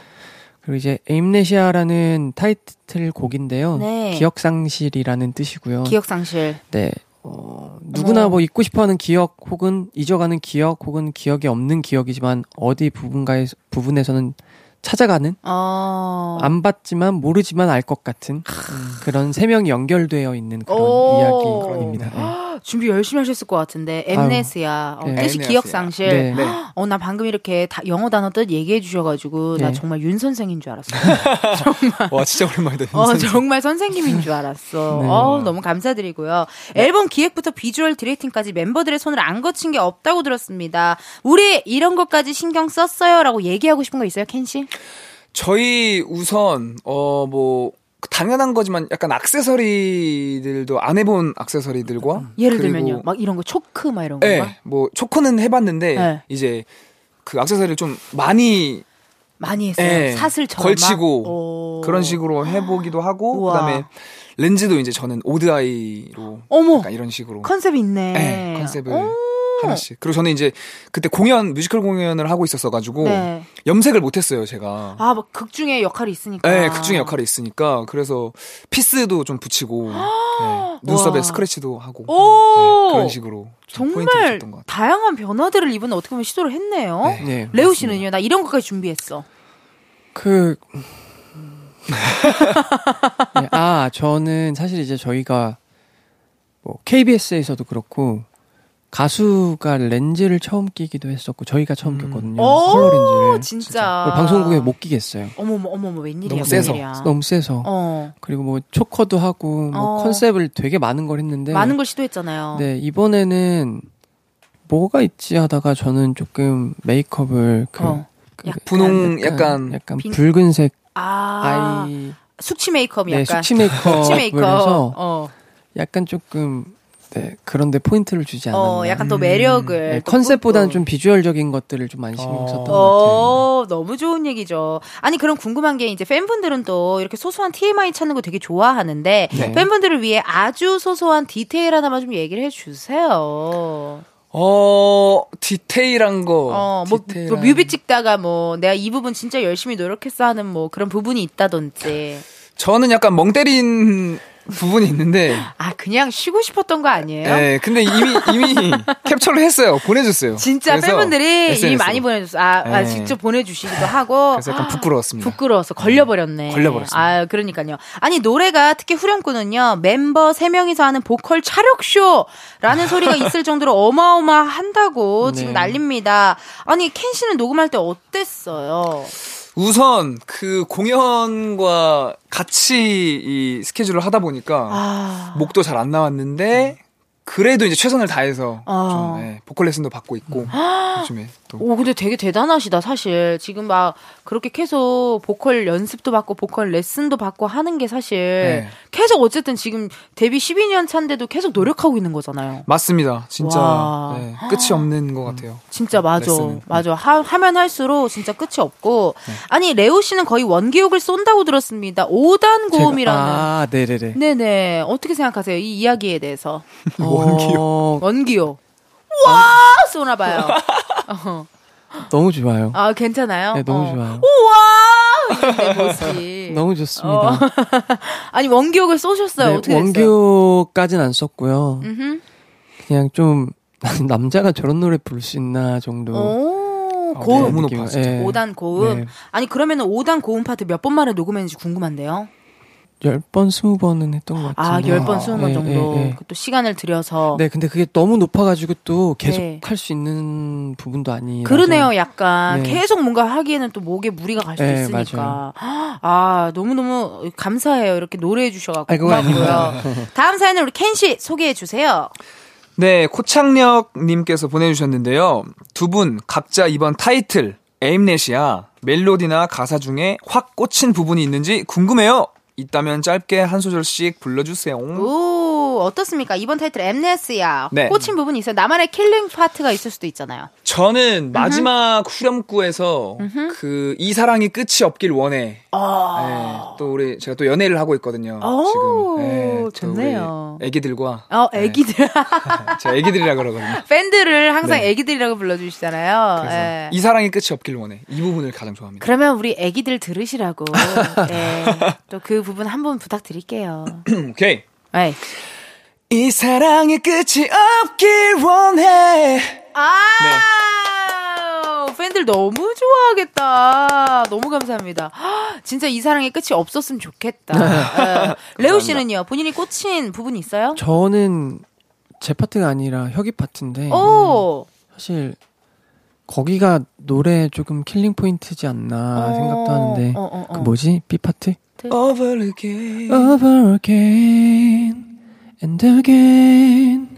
Speaker 5: 그리고 이제 에임네시아라는 타이틀 곡인데요.
Speaker 1: 네.
Speaker 5: 기억상실이라는 뜻이고요.
Speaker 1: 기억상실.
Speaker 5: 네. 어, 누구나
Speaker 1: 어머.
Speaker 5: 뭐 잊고 싶어하는 기억 혹은 잊어가는 기억 혹은 기억이 없는 기억이지만 어디 부분가에 부분에서는 찾아가는
Speaker 1: 어.
Speaker 5: 안 봤지만 모르지만 알 것 같은 음, 그런 세 명이 연결되어 있는 그런
Speaker 1: 오.
Speaker 5: 이야기입니다. 네.
Speaker 1: 준비 열심히 하셨을 것 같은데 엠네스야 어,
Speaker 5: 네.
Speaker 1: 뜻이
Speaker 6: 엠네스야.
Speaker 1: 기억 상실
Speaker 5: 네.
Speaker 6: 네.
Speaker 1: 어 나 방금 이렇게 다 영어 단어 뜻 얘기해 주셔가지고 나
Speaker 5: 네.
Speaker 1: 정말 윤 선생인 줄 알았어
Speaker 6: 와 진짜 오랜만이다.
Speaker 1: 어 정말 선생님인 줄 알았어
Speaker 5: 네.
Speaker 1: 어 너무 감사드리고요 앨범 기획부터 비주얼 디렉팅까지 멤버들의 손을 안 거친 게 없다고 들었습니다 우리 이런 것까지 신경 썼어요라고 얘기하고 싶은 거 있어요 켄 씨?
Speaker 6: 저희 우선 어 뭐 당연한 거지만 약간 액세서리들도 안 해본 액세서리들과
Speaker 1: 예를
Speaker 6: 그리고
Speaker 1: 들면요 막 이런 거 초크 막 이런
Speaker 6: 네,
Speaker 1: 건가?
Speaker 6: 뭐 초코는 해봤는데
Speaker 1: 네.
Speaker 6: 이제 그 액세서리를 좀 많이
Speaker 1: 많이 했어요
Speaker 6: 예,
Speaker 1: 사슬처럼
Speaker 6: 걸치고
Speaker 1: 막? 오.
Speaker 6: 그런 식으로 해보기도 하고
Speaker 1: 우와.
Speaker 6: 그다음에 렌즈도 이제 저는 odd eye로
Speaker 1: 어머
Speaker 6: 약간 이런 식으로
Speaker 1: 컨셉이 있네
Speaker 6: 네, 컨셉을.
Speaker 1: 오,
Speaker 6: 하나씩. 그리고 저는 이제 그때 공연 뮤지컬 공연을 하고 있었어 가지고
Speaker 1: 네.
Speaker 6: 염색을 못 했어요 제가.
Speaker 1: 아, 뭐 극중에 역할이 있으니까.
Speaker 6: 네, 극중에 역할이 있으니까 그래서 piece도 좀 붙이고 네, 눈썹에
Speaker 1: 와.
Speaker 6: 스크래치도 하고
Speaker 1: 오!
Speaker 6: 네, 그런 식으로
Speaker 1: 정말. 다양한 변화들을 이번에 어떻게 보면 시도를 했네요.
Speaker 6: 네.
Speaker 5: 네,
Speaker 1: 레오. 씨는요? 나 이런 것까지 준비했어.
Speaker 5: 그, 네, 아, 저는 사실 이제 저희가 뭐 KBS에서도 그렇고 가수가 렌즈를 처음 끼기도 했었고 저희가 처음 꼈거든요. 컬러 렌즈를.
Speaker 1: 오, 진짜.
Speaker 5: 그걸 방송국에 못 끼겠어요.
Speaker 1: 어머머, 어머머, 웬일이야,
Speaker 6: 너무 세서.
Speaker 1: 웬일이야.
Speaker 5: 너무 세서.
Speaker 1: 어,
Speaker 5: 그리고 뭐 초커도 하고 뭐
Speaker 1: 어.
Speaker 5: 컨셉을 되게 많은 걸 했는데
Speaker 1: 많은 걸 시도했잖아요.
Speaker 5: 네, 이번에는 뭐가 있지 하다가 저는 조금 메이크업을 그,
Speaker 1: 어.
Speaker 5: 그
Speaker 1: 약간
Speaker 6: 분홍 약간
Speaker 5: 약간
Speaker 1: 빈-
Speaker 5: 붉은색
Speaker 1: 아,
Speaker 5: 아이
Speaker 1: 숙취 메이크업이
Speaker 5: 네,
Speaker 1: 약간.
Speaker 5: 숙취 메이크업을
Speaker 1: 숙취 메이크업.
Speaker 5: 해서
Speaker 1: 어,
Speaker 5: 약간 조금 네, 그런데 포인트를 주지 않았나.
Speaker 1: 어, 약간 또 매력을.
Speaker 5: 네,
Speaker 1: 또
Speaker 5: 컨셉보다는. 좀 비주얼적인 것들을 좀 많이 신경
Speaker 6: 어.
Speaker 5: 썼던 것 같아요.
Speaker 1: 어, 너무 좋은 얘기죠. 아니, 그럼 궁금한 게 이제 팬분들은 또 이렇게 소소한 TMI 찾는 거 되게 좋아하는데
Speaker 5: 네.
Speaker 1: 팬분들을 위해 아주 소소한 디테일 하나만 좀 얘기를 해 주세요.
Speaker 6: 어 디테일한 거.
Speaker 1: 어, 뭐,
Speaker 6: 디테일한-
Speaker 1: 뭐 뮤비 찍다가 뭐 내가 이 부분 진짜 열심히 노력했어 하는 뭐 그런 부분이 있다든지.
Speaker 6: 저는 약간 멍 때린 부분이 있는데.
Speaker 1: 아, 그냥 쉬고 싶었던 거 아니에요?
Speaker 6: 네, 근데 이미 이미 캡처를 했어요. 보내줬어요.
Speaker 1: 진짜 팬분들이 이미. 많이 보내줬어. 아, 아,
Speaker 6: 네.
Speaker 1: 직접 보내주시기도 하고.
Speaker 6: 그래서 약간 부끄러웠습니다.
Speaker 1: 부끄러워서 걸려버렸네.
Speaker 6: 걸려버렸습니다.
Speaker 1: 아, 그러니까요. 아니, 노래가 특히 후렴구는요, 멤버 3 명이서 하는 보컬 차력쇼라는 소리가 있을 정도로 어마어마한다고 지금
Speaker 5: 네.
Speaker 1: 난립니다. 아니, 켄 씨는 녹음할 때 어땠어요?
Speaker 6: 우선 그 공연과 같이 이 스케줄을 하다 보니까
Speaker 1: 아.
Speaker 6: 목도 잘 안 나왔는데 그래도 이제 최선을 다해서
Speaker 1: 아.
Speaker 6: 좀 네, 보컬 레슨도 받고 있고 요즘에 또
Speaker 1: 오, 근데 되게 대단하시다, 사실. 지금 막 그렇게 계속 보컬 연습도 받고 보컬 레슨도 받고 하는 게 사실
Speaker 6: 네.
Speaker 1: 계속 어쨌든 지금 데뷔 12년 차인데도 계속 노력하고 있는 거잖아요.
Speaker 6: 맞습니다. 진짜
Speaker 1: 와.
Speaker 6: 네, 끝이 없는 것 같아요.
Speaker 1: 진짜 맞아.
Speaker 6: 레슨은.
Speaker 1: 맞아. 하, 하면 할수록 진짜 끝이 없고. 아니, 레오 씨는 거의 원기옥을 쏜다고 들었습니다. 5단
Speaker 5: 제가-
Speaker 1: 고음이라는.
Speaker 5: 아, 네네네.
Speaker 1: 네네. 어떻게 생각하세요? 이 이야기에 대해서.
Speaker 5: 어,
Speaker 1: 원기옥. 와! 쏘나봐요. 어.
Speaker 5: 너무 좋아요.
Speaker 1: 아, 괜찮아요?
Speaker 5: 네, 너무
Speaker 1: 어.
Speaker 5: 좋아요.
Speaker 1: 우와! 모습이.
Speaker 5: 너무 좋습니다.
Speaker 1: 아니, 원기옥을 쏘셨어요.
Speaker 5: 네,
Speaker 1: 어떻게?
Speaker 5: 원교까지는 안 썼고요.
Speaker 1: 음흠.
Speaker 5: 그냥 좀 남자가 저런 노래 부를 수 있나 정도.
Speaker 1: 오,
Speaker 6: 아,
Speaker 1: 고음.
Speaker 6: 너무
Speaker 5: 느낌.
Speaker 6: 높아, 진짜.
Speaker 5: 예.
Speaker 1: 5단 고음.
Speaker 5: 네.
Speaker 1: 아니, 그러면은 5단 고음 파트 몇 번 만에 녹음했는지 궁금한데요?
Speaker 5: 열 번, 스무 번은 했던 것
Speaker 1: 아,
Speaker 5: 같은데.
Speaker 1: 열 번, 스무 번
Speaker 5: 네,
Speaker 1: 정도.
Speaker 5: 네, 네.
Speaker 1: 또 시간을 들여서.
Speaker 5: 네, 근데 그게 너무 높아가지고 또 계속
Speaker 1: 네.
Speaker 5: 할수 있는 부분도 아니라서.
Speaker 1: 그러네요, 약간.
Speaker 5: 네.
Speaker 1: 계속 뭔가 하기에는 또 목에 무리가 갈수
Speaker 5: 네,
Speaker 1: 있으니까. 아, 너무너무 감사해요. 이렇게 노래해 주셔갖고.
Speaker 5: 아이고,
Speaker 1: 고맙고요. 다음 사연을 우리 켄씨 소개해 주세요.
Speaker 6: 네, 코창력님께서 보내주셨는데요. 두분 각자 이번 타이틀 Amnesia 멜로디나 가사 중에 확 꽂힌 부분이 있는지 궁금해요. 있다면 짧게 한 소절씩 불러주세요.
Speaker 1: 오, 어떻습니까? 이번 타이틀 Amnesia야.
Speaker 6: 네.
Speaker 1: 꽂힌 부분이 있어요. 나만의 killing 파트가 있을 수도 있잖아요.
Speaker 6: 저는 마지막 후렴구에서 그 이 사랑이 끝이 없길 원해. 네, 또 우리 제가 또 연애를 하고 있거든요.
Speaker 1: 오,
Speaker 6: 지금 네, 또
Speaker 1: 좋네요.
Speaker 6: 애기들과
Speaker 1: 어,
Speaker 6: 네.
Speaker 1: 애기들.
Speaker 6: 제가 애기들이라 그러거든요.
Speaker 1: 팬들을 항상
Speaker 6: 네.
Speaker 1: 애기들이라고 불러주시잖아요. 예.
Speaker 6: 이 사랑이 끝이 없길 원해. 이 부분을 가장 좋아합니다.
Speaker 1: 그러면 우리 애기들 들으시라고. 예. 또그 부분 한 번 부탁드릴게요.
Speaker 6: 오케이.
Speaker 1: 에이.
Speaker 6: 이 사랑이 끝이 없길 원해.
Speaker 1: 아!
Speaker 6: 네.
Speaker 1: 팬들 너무 좋아하겠다. 너무 감사합니다. 헉, 진짜 이 사랑의 끝이 없었으면 좋겠다. 예. 레오 씨는요, 본인이 꽂힌 부분이 있어요?
Speaker 5: 저는 제 파트가 아니라 혁이 파트인데.
Speaker 1: 오!
Speaker 5: 사실 거기가 노래 조금 killing 포인트지 않나 생각도 하는데
Speaker 1: 어, 어, 어.
Speaker 5: 그 뭐지 B 파트?
Speaker 6: Over again.
Speaker 5: Over again and again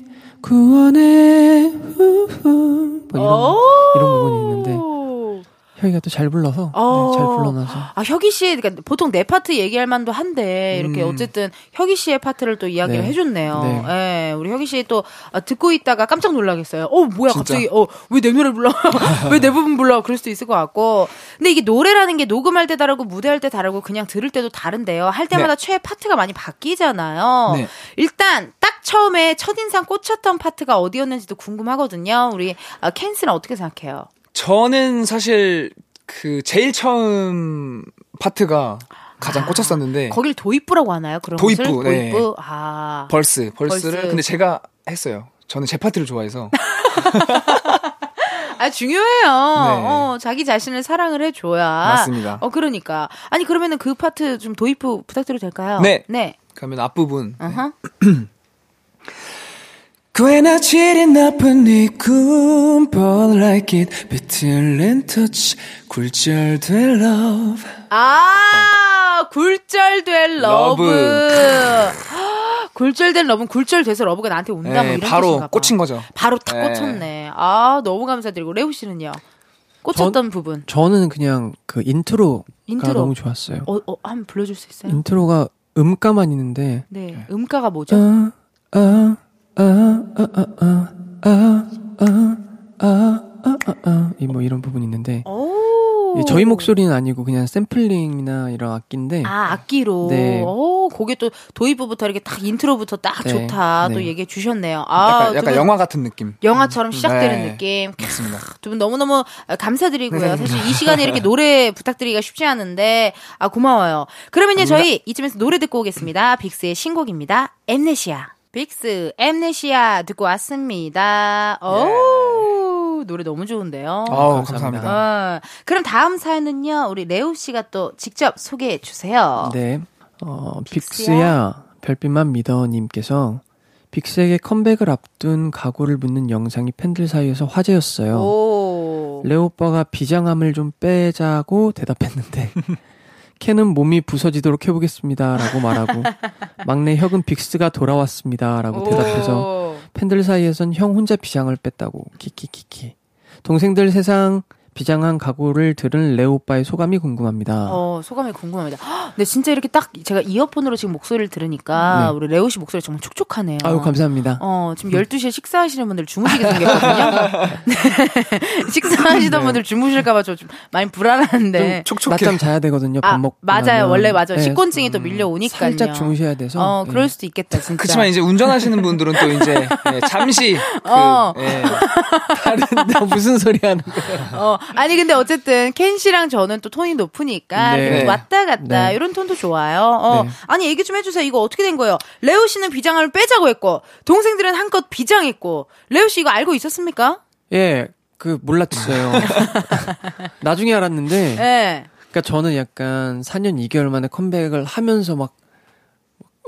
Speaker 5: 구원해 후후 뭐 이런 이런 부분이 있는데 혁이가 또 잘 불러서 네, 잘 불러놔서
Speaker 1: 아, 혁이 씨, 그러니까 보통 내 파트 얘기할 만도 한데, 이렇게
Speaker 6: 음.
Speaker 1: 어쨌든 혁이 씨의 파트를 또 이야기를
Speaker 5: 네.
Speaker 1: 해줬네요.
Speaker 5: 네.
Speaker 1: 예, 우리 혁이 씨또 아, 듣고 있다가 깜짝 놀라겠어요. 어, 뭐야,
Speaker 6: 진짜?
Speaker 1: 갑자기, 어, 왜 내 노래 불러? 왜 내 부분 불러? 그럴 수도 있을 것 같고. 근데 이게 노래라는 게 녹음할 때 다르고 무대할 때 다르고 그냥 들을 때도 다른데요. 할 때마다 최애 파트가 많이 바뀌잖아요.
Speaker 6: 네.
Speaker 1: 일단 딱딱 처음에 첫인상 꽂혔던 파트가 어디였는지도 궁금하거든요. 우리 아, 캔스는 어떻게 생각해요?
Speaker 6: 저는 사실 그 제일 처음 파트가 가장
Speaker 1: 아,
Speaker 6: 꽂혔었는데
Speaker 1: 거길 도입부라고 하나요? 그런
Speaker 6: 도입부? 네.
Speaker 1: 도입부. 아.
Speaker 6: verse verse를
Speaker 1: verse.
Speaker 6: 근데 제가 했어요. 저는 제 파트를 좋아해서
Speaker 1: 아, 중요해요. 어, 자기 자신을 사랑을 해줘야.
Speaker 6: 네. 맞습니다.
Speaker 1: 어, 그러니까. 아니, 그러면은 그 파트 좀 도입부 부탁드려도 될까요?
Speaker 6: 네.
Speaker 1: 네.
Speaker 6: 그러면 앞부분
Speaker 1: 어허.
Speaker 4: 꽤나 질이 나쁜 네 꿈 But like it 비틀린 touch 굴절된 love
Speaker 1: 아, 굴절된
Speaker 6: love. love.
Speaker 1: 굴절된 love는 굴절돼서 love가 나한테 온다. 뭐
Speaker 6: 네,
Speaker 1: 이런
Speaker 6: 바로
Speaker 1: 뜻인가 봐.
Speaker 6: 꽂힌 거죠.
Speaker 1: 바로 탁
Speaker 6: 네.
Speaker 1: 꽂혔네. 아, 너무 감사드리고. 레오 씨는요? 꽂혔던 부분.
Speaker 5: 저는 그냥 그 인트로가
Speaker 1: 인트로.
Speaker 5: 너무 좋았어요.
Speaker 1: 어, 어, 한번 불러줄 수 있어요?
Speaker 5: 인트로가 음가만 있는데
Speaker 1: 네. 음가가 뭐죠?
Speaker 5: 아, 아, 아, 아, 아, 아, 아, 아, 아, 아, 아, 아, 이 뭐 이런 부분이 있는데
Speaker 1: 오.
Speaker 5: 예, 저희 목소리는 아니고 그냥 샘플링이나 이런 악기인데
Speaker 1: 아, 악기로.
Speaker 5: 네.
Speaker 1: 오, 그게 또 도입부부터 이렇게 딱 인트로부터 딱
Speaker 5: 네,
Speaker 1: 좋다. 또
Speaker 5: 네.
Speaker 1: 얘기해 주셨네요. 아,
Speaker 6: 약간,
Speaker 1: 두
Speaker 6: 약간
Speaker 1: 분
Speaker 6: 영화 같은 느낌.
Speaker 1: 영화처럼 시작되는
Speaker 6: 네.
Speaker 1: 느낌.
Speaker 6: 맞습니다.
Speaker 1: 두 분 너무너무 감사드리고요. 사실 이 시간에 이렇게 노래 부탁드리기가 쉽지 않은데, 아, 고마워요. 그러면요, 저희 이쯤에서 노래 듣고 오겠습니다. 빅스의 신곡입니다. 엠네시아. 빅스, 엠네시아 듣고 왔습니다. 오, 노래 너무 좋은데요.
Speaker 6: 아우
Speaker 5: 감사합니다.
Speaker 6: 감사합니다.
Speaker 1: 어, 그럼 다음 사연은요, 우리 레오 씨가 또 직접 소개해 주세요.
Speaker 5: 네. 어, 빅스야 별빛만 믿어님께서 빅스에게 컴백을 앞둔 각오를 묻는 영상이 팬들 사이에서 화제였어요.
Speaker 1: 오.
Speaker 5: 레오 오빠가 비장함을 좀 빼자고 대답했는데 켄은 몸이 부서지도록 해보겠습니다라고 말하고 막내 혁은 빅스가 돌아왔습니다라고 대답해서
Speaker 1: 오.
Speaker 5: 팬들 사이에선 형 혼자 비장을 뺐다고 키키키키 동생들 세상 비장한 각오를 들은 레오 오빠의 소감이 궁금합니다.
Speaker 1: 어, 소감이 궁금합니다. 헉, 근데 진짜 이렇게 딱 제가 이어폰으로 지금 목소리를 들으니까
Speaker 5: 네.
Speaker 1: 우리 레오 씨 목소리 정말 촉촉하네요.
Speaker 5: 아유 감사합니다.
Speaker 1: 어, 지금 12시에 식사하시는 분들 주무시게 생겼거든요. 네. 식사하시던
Speaker 5: 네.
Speaker 1: 분들 주무실까봐 저 좀 많이 불안한데.
Speaker 6: 촉촉해.
Speaker 5: 낮잠 자야 되거든요. 밥
Speaker 1: 아,
Speaker 5: 먹고
Speaker 1: 맞아요.
Speaker 5: 나면.
Speaker 1: 원래 맞아.
Speaker 5: 네,
Speaker 1: 식곤증이 또 밀려오니까요.
Speaker 5: 살짝 주무셔야 돼서.
Speaker 1: 어,
Speaker 5: 네.
Speaker 1: 그럴 수도 있겠다, 진짜.
Speaker 6: 그렇지만 이제 운전하시는 분들은 또 이제 예, 잠시 그,
Speaker 1: 어.
Speaker 6: 예,
Speaker 5: 다른데 무슨 소리 하는 거예요?
Speaker 1: 어, 아니 근데 어쨌든 켄 씨랑 저는 또 톤이 높으니까
Speaker 5: 네.
Speaker 1: 왔다 갔다
Speaker 5: 네.
Speaker 1: 이런 톤도 좋아요. 어,
Speaker 5: 네.
Speaker 1: 아니 얘기 좀 해주세요. 이거 어떻게 된 거예요? 레오 씨는 비장함을 빼자고 했고 동생들은 한껏 비장했고 레오 씨 이거 알고 있었습니까?
Speaker 5: 예, 그 몰랐어요. 나중에 알았는데,
Speaker 1: 네.
Speaker 5: 그러니까 저는 약간 4년 2개월 만에 컴백을 하면서 막,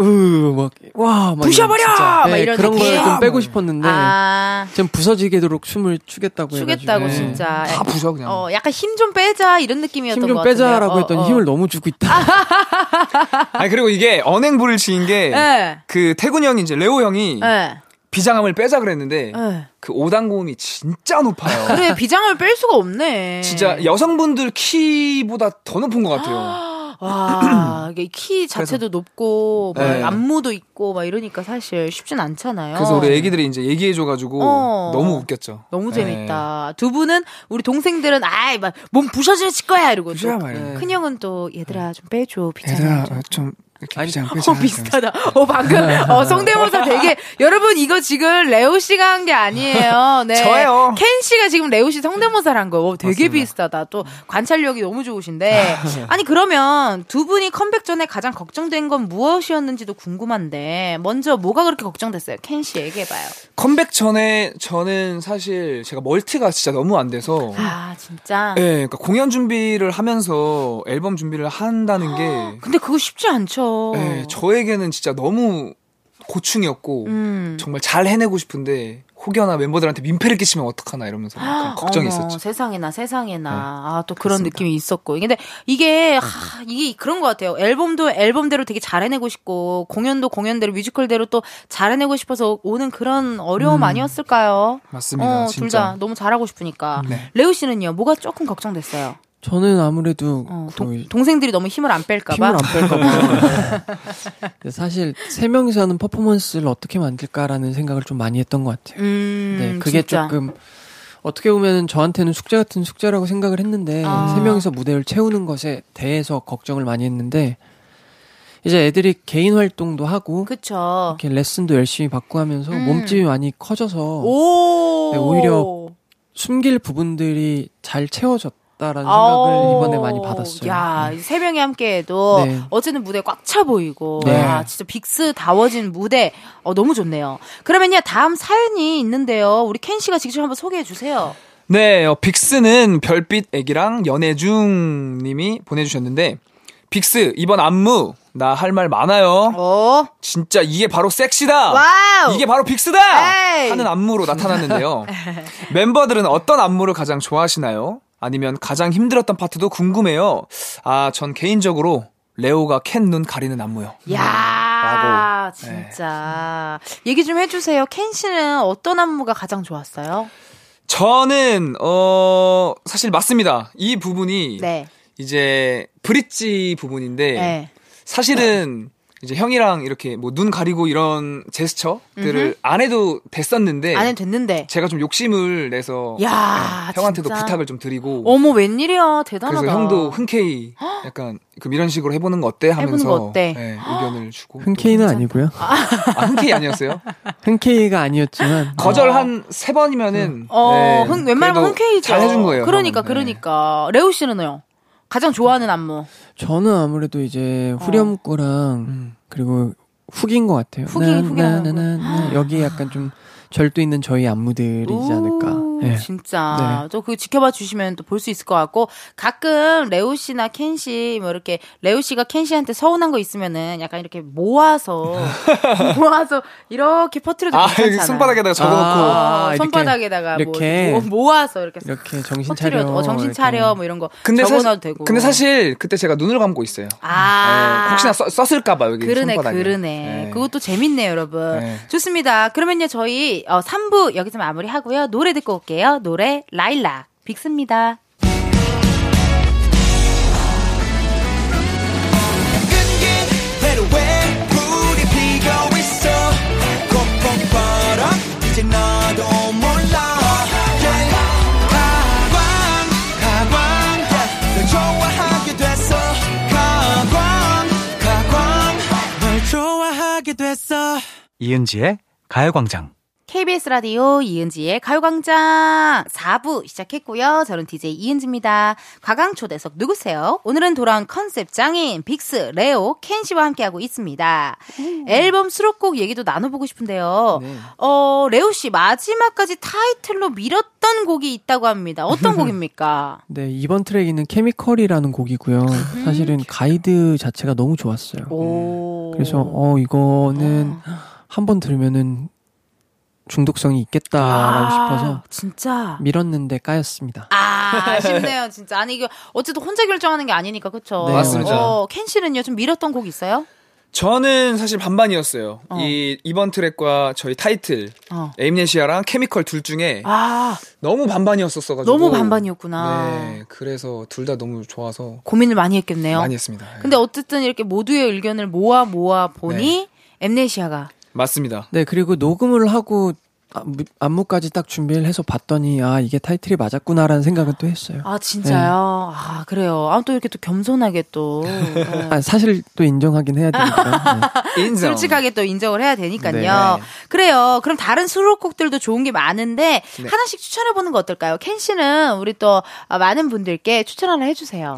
Speaker 5: 으, 막, 와, 막
Speaker 1: 부셔버려! 막
Speaker 5: 예,
Speaker 1: 이런
Speaker 5: 그런 걸? 좀 빼고 싶었는데,
Speaker 1: 아.
Speaker 5: 좀 부서지게도록 춤을 추겠다고
Speaker 1: 추겠다고
Speaker 5: 해가지고.
Speaker 1: 진짜.
Speaker 6: 다 부셔 그냥.
Speaker 1: 어, 약간 힘 좀 빼자 이런 느낌이었던
Speaker 5: 힘것좀
Speaker 1: 같은데요.
Speaker 5: 빼자라고
Speaker 1: 어,
Speaker 5: 했더니
Speaker 1: 어.
Speaker 5: 힘을 너무 주고 있다.
Speaker 6: 아니 그리고 이게 언행부를 지은 게
Speaker 1: 네.
Speaker 6: 그 태군 형이 이제 레오 형이
Speaker 1: 네.
Speaker 6: 비장함을 빼자 그랬는데
Speaker 1: 네.
Speaker 6: 그 오당고음이 진짜 높아요.
Speaker 1: 그래 비장함을 뺄 수가 없네.
Speaker 6: 진짜 여성분들 키보다 더 높은 것 같아요.
Speaker 1: 와, 이게 키 자체도 높고, 뭐
Speaker 6: 네.
Speaker 1: 안무도 있고, 막 이러니까 사실 쉽진 않잖아요.
Speaker 6: 그래서 우리 애기들이 이제 얘기해줘가지고
Speaker 1: 어.
Speaker 6: 너무 웃겼죠.
Speaker 1: 너무
Speaker 6: 네.
Speaker 1: 재밌다. 두 분은 우리 동생들은 아이 막 몸 부서질 거야 이러고
Speaker 6: 부셔야
Speaker 1: 또
Speaker 6: 말이야.
Speaker 1: 큰 형은 또 얘들아 좀 빼줘 비장함
Speaker 6: 얘들아
Speaker 1: 좀.
Speaker 6: 좀
Speaker 5: 아니,
Speaker 1: 어. 비슷하다. 어, 방금, 어, 성대모사 되게, 여러분, 이거 지금 레오 씨가 한 게 아니에요. 네.
Speaker 6: 저예요.
Speaker 1: 켄 씨가 지금 레오 씨 성대모사를 한 거예요. 어, 되게
Speaker 6: 맞습니다.
Speaker 1: 비슷하다. 또, 관찰력이 너무 좋으신데. 아니, 그러면 두 분이 컴백 전에 가장 걱정된 건 무엇이었는지도 궁금한데, 먼저 뭐가 그렇게 걱정됐어요? 켄 씨 얘기해봐요.
Speaker 6: 컴백 전에 저는 사실 제가 멀티가 진짜 너무 안 돼서
Speaker 1: 아, 진짜?
Speaker 6: 네, 그러니까 공연 준비를 하면서 앨범 준비를 한다는 게
Speaker 1: 근데 그거 쉽지 않죠.
Speaker 6: 네, 저에게는 진짜 너무 고충이었고
Speaker 1: 음.
Speaker 6: 정말 잘 해내고 싶은데 혹여나 멤버들한테 민폐를 끼치면 어떡하나 이러면서 약간 걱정이
Speaker 1: 어머,
Speaker 6: 있었죠.
Speaker 1: 세상에나 세상에나
Speaker 6: 네,
Speaker 1: 아또 그런
Speaker 6: 그렇습니다.
Speaker 1: 느낌이 있었고 근데 이게 하, 이게 그런 것 같아요 앨범도 앨범대로 되게 잘 해내고 싶고 공연도 공연대로 뮤지컬대로 또 잘 해내고 싶어서 오는 그런 어려움 아니었을까요?
Speaker 6: 음. 맞습니다.
Speaker 1: 어. 둘 다 너무 잘하고 싶으니까
Speaker 6: 네.
Speaker 1: 레오 씨는요 뭐가 조금 걱정됐어요?
Speaker 5: 저는 아무래도
Speaker 1: 어,
Speaker 5: 그
Speaker 1: 동, 동생들이 너무 힘을 안 뺄까봐
Speaker 5: 힘을 안 뺄까봐. 사실 세 명이서 하는 퍼포먼스를 어떻게 만들까라는 생각을 좀 많이 했던 것 같아요.
Speaker 1: 음,
Speaker 5: 네, 그게
Speaker 1: 진짜.
Speaker 5: 조금 어떻게 보면 저한테는 숙제 같은 숙제라고 생각을 했는데
Speaker 1: 아.
Speaker 5: 세 명이서 무대를 채우는 것에 대해서 걱정을 많이 했는데 이제 애들이 개인 활동도 하고
Speaker 1: 그쵸.
Speaker 5: 이렇게 레슨도 열심히 받고 하면서
Speaker 1: 음.
Speaker 5: 몸집이 많이 커져서
Speaker 1: 오.
Speaker 5: 네, 오히려 숨길 부분들이 잘 채워졌다라는. 생각을 이번에 많이 받았어요.
Speaker 1: 야,
Speaker 5: 네.
Speaker 1: 세 명이 함께해도
Speaker 5: 네.
Speaker 1: 어제는 무대 꽉 차 보이고,
Speaker 5: 네.
Speaker 1: 야, 진짜 빅스다워진 무대, 어, 너무 좋네요. 그러면요, 다음 사연이 있는데요. 우리 켄 씨가 직접 한번 소개해 주세요.
Speaker 6: 네, 어, 빅스는 별빛 애기랑 연애중 님이 보내주셨는데, 빅스, 이번 안무, 나 할 말 많아요.
Speaker 1: 어,
Speaker 6: 진짜 이게 바로 섹시다!
Speaker 1: 와우!
Speaker 6: 이게 바로 빅스다!
Speaker 1: 에이!
Speaker 6: 하는 안무로 나타났는데요. 멤버들은 어떤 안무를 가장 좋아하시나요? 아니면 가장 힘들었던 파트도 궁금해요. 아, 전 개인적으로 레오가 캔 눈 가리는 안무요.
Speaker 1: 야,
Speaker 6: 라고.
Speaker 1: 진짜. 얘기 좀 해주세요. 켄 씨는 어떤 안무가 가장 좋았어요?
Speaker 6: 저는, 어, 사실 맞습니다. 이 부분이
Speaker 1: 네.
Speaker 6: 이제 브릿지 부분인데,
Speaker 1: 네.
Speaker 6: 사실은 이제 형이랑 이렇게 뭐 눈 가리고 이런 제스처들을 안 해도 됐었는데
Speaker 1: 안 해도 됐는데.
Speaker 6: 제가 좀 욕심을 내서
Speaker 1: 야,
Speaker 6: 네, 형한테도
Speaker 1: 진짜.
Speaker 6: 부탁을 좀 드리고
Speaker 1: 어머, 웬일이야. 대단하다.
Speaker 6: 그래서 형도 흔쾌히 약간 그럼 이런 식으로 해보는 거 어때 하면서
Speaker 1: 거 어때?
Speaker 6: 네, 의견을 주고
Speaker 5: 흔케이는
Speaker 1: 괜찮다.
Speaker 5: 아니고요.
Speaker 6: 아 흔쾌히 아니었어요?
Speaker 5: 흔케이가 아니었지만
Speaker 6: 거절 한세 번이면은
Speaker 1: 어,
Speaker 6: 네,
Speaker 1: 흔, 웬만하면 흔쾌히죠.
Speaker 6: 잘 해준 거예요.
Speaker 1: 그러니까,
Speaker 6: 형은. 네.
Speaker 1: 그러니까. 레오 씨는요? 가장 좋아하는 안무.
Speaker 5: 저는 아무래도 이제 후렴구랑
Speaker 6: 음.
Speaker 5: 그리고 hook인 것 같아요.
Speaker 1: hook이,
Speaker 5: 나,
Speaker 1: hook이
Speaker 5: 나,
Speaker 1: 나는
Speaker 5: 나, 나, 나. 여기 약간 좀 절도 있는 저희 안무들이지 않을까.
Speaker 1: 오,
Speaker 5: 네.
Speaker 1: 진짜. 또 그 지켜봐 주시면 또 볼 수 있을 것 같고, 가끔 레오 씨나 켄 씨, 뭐 이렇게, 레오 씨가 켄 씨한테 서운한 거 있으면은 약간 이렇게 모아서, 모아서 이렇게 퍼트려도
Speaker 6: 아
Speaker 1: 괜찮잖아요.
Speaker 6: 여기 손바닥에다가 적어놓고
Speaker 5: 아,
Speaker 1: 어,
Speaker 5: 이렇게,
Speaker 1: 손바닥에다가
Speaker 5: 이렇게.
Speaker 1: 뭐, 모- 모아서 이렇게
Speaker 5: 이렇게 정신
Speaker 1: 퍼트려,
Speaker 5: 차려.
Speaker 1: 어, 정신
Speaker 5: 이렇게.
Speaker 1: 차려, 뭐 이런 거
Speaker 6: 근데
Speaker 1: 적어놔도
Speaker 6: 사실
Speaker 1: 되고.
Speaker 6: 근데 사실 그때 제가 눈을 감고 있어요.
Speaker 1: 아.
Speaker 6: 네, 혹시나 써- 썼을까봐 여기
Speaker 1: 그러네,
Speaker 6: 손바닥에.
Speaker 1: 그러네.
Speaker 6: 네.
Speaker 1: 그것도 재밌네요, 여러분.
Speaker 6: 네.
Speaker 1: 좋습니다. 그러면요, 저희 어, 3부 여기서 마무리 하고요. 노래 듣고 올게요. 노래 라일락 빅스입니다.
Speaker 7: 이은지의 가요광장.
Speaker 1: KBS 라디오 이은지의 가요광장 4부 시작했고요. 저는 DJ 이은지입니다. 가광 초대석 누구세요? 오늘은 돌아온 컨셉 장인 빅스, 레오, 켄 씨와 함께하고 있습니다. 앨범 수록곡 얘기도 나눠보고 싶은데요.
Speaker 5: 네.
Speaker 1: 어, 레오 씨 마지막까지 타이틀로 밀었던 곡이 있다고 합니다. 어떤 곡입니까?
Speaker 5: 네, 이번 트랙에는 Chemical이라는 곡이고요. 사실은 가이드 자체가 너무 좋았어요.
Speaker 1: 오.
Speaker 5: 그래서 어 이거는 한번 들으면은 중독성이 있겠다라고 싶어서
Speaker 1: 진짜.
Speaker 5: 밀었는데 까였습니다.
Speaker 1: 아, 아쉽네요, 진짜. 아니, 이거, 어쨌든 혼자 결정하는 게 아니니까, 그쵸?
Speaker 5: 네,
Speaker 6: 맞습니다.
Speaker 1: 어, 켄 씨는요, 좀 밀었던 곡 있어요?
Speaker 6: 저는 사실 반반이었어요.
Speaker 1: 어.
Speaker 6: 이 이번 트랙과 저희 타이틀
Speaker 1: 어.
Speaker 6: 에임네시아랑 케미컬 둘 중에
Speaker 1: 아,
Speaker 6: 너무 반반이었었어 가지고
Speaker 1: 너무 반반이었구나.
Speaker 6: 네, 그래서 둘 다 너무 좋아서
Speaker 1: 고민을 많이 했겠네요.
Speaker 6: 많이 했습니다. 네.
Speaker 1: 근데 어쨌든 이렇게 모두의 의견을 모아 모아 보니, 엠네시아가.
Speaker 6: 맞습니다.
Speaker 5: 네, 그리고 녹음을 하고 안무- 안무까지 딱 준비를 해서 봤더니 아 이게 타이틀이 맞았구나라는 생각은 또 했어요.
Speaker 1: 아, 진짜요? 아, 그래요. 아, 또 이렇게 또 겸손하게 또. 네.
Speaker 5: 아, 사실 또 인정하긴 해야 되니까. 네.
Speaker 6: 인정.
Speaker 1: 솔직하게 또 인정을 해야 되니까요.
Speaker 5: 네.
Speaker 1: 그래요. 그럼 다른 수록곡들도 좋은 게 많은데
Speaker 6: 네.
Speaker 1: 하나씩 추천해 보는 거 어떨까요? 켄 씨는 우리 또 아, 많은 분들께 추천 하나 해주세요.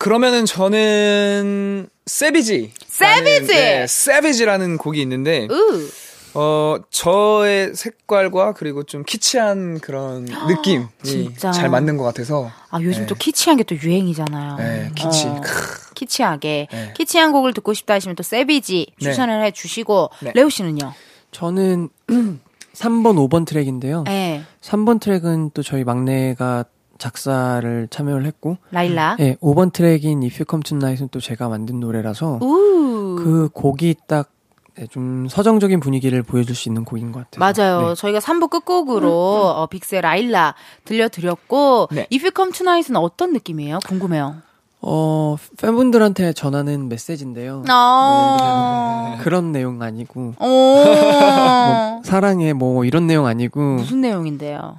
Speaker 6: 그러면은 저는 세비지.
Speaker 1: 세비지!
Speaker 6: 네, Savage라는 곡이 있는데
Speaker 1: 으,
Speaker 6: 어 저의 색깔과 그리고 좀 키치한 그런 느낌이
Speaker 1: 진짜.
Speaker 6: 잘 맞는 것 같아서
Speaker 1: 아 요즘
Speaker 6: 네.
Speaker 1: 또 키치한 게 또 유행이잖아요.
Speaker 6: 네, 키치.
Speaker 1: 어,
Speaker 6: 크.
Speaker 1: 키치하게
Speaker 6: 네.
Speaker 1: 키치한 곡을 듣고 싶다 하시면 또 Savage
Speaker 6: 네.
Speaker 1: 추천을 해주시고
Speaker 6: 네.
Speaker 1: 레오 씨는요?
Speaker 5: 저는 3번, 5번 트랙인데요.
Speaker 1: 네,
Speaker 5: 3번 트랙은 또 저희 막내가 작사를 참여를 했고,
Speaker 1: 라일라.
Speaker 5: 네, 5번 트랙인 If You Come Tonight은 또 제가 만든 노래라서
Speaker 1: 우.
Speaker 5: 그 곡이 딱 네, 좀 서정적인 분위기를 보여줄 수 있는 곡인 것 같아요.
Speaker 1: 맞아요.
Speaker 5: 네.
Speaker 1: 저희가 3부 끝곡으로 어, 빅스의 라일라 들려드렸고
Speaker 6: 네.
Speaker 1: If You Come Tonight은 어떤 느낌이에요? 궁금해요.
Speaker 5: 어, 팬분들한테 전하는 메시지인데요.
Speaker 1: 어.
Speaker 5: 그런 내용 아니고,
Speaker 1: 오.
Speaker 5: 뭐, 사랑해, 뭐, 이런 내용 아니고,
Speaker 1: 무슨 내용인데요?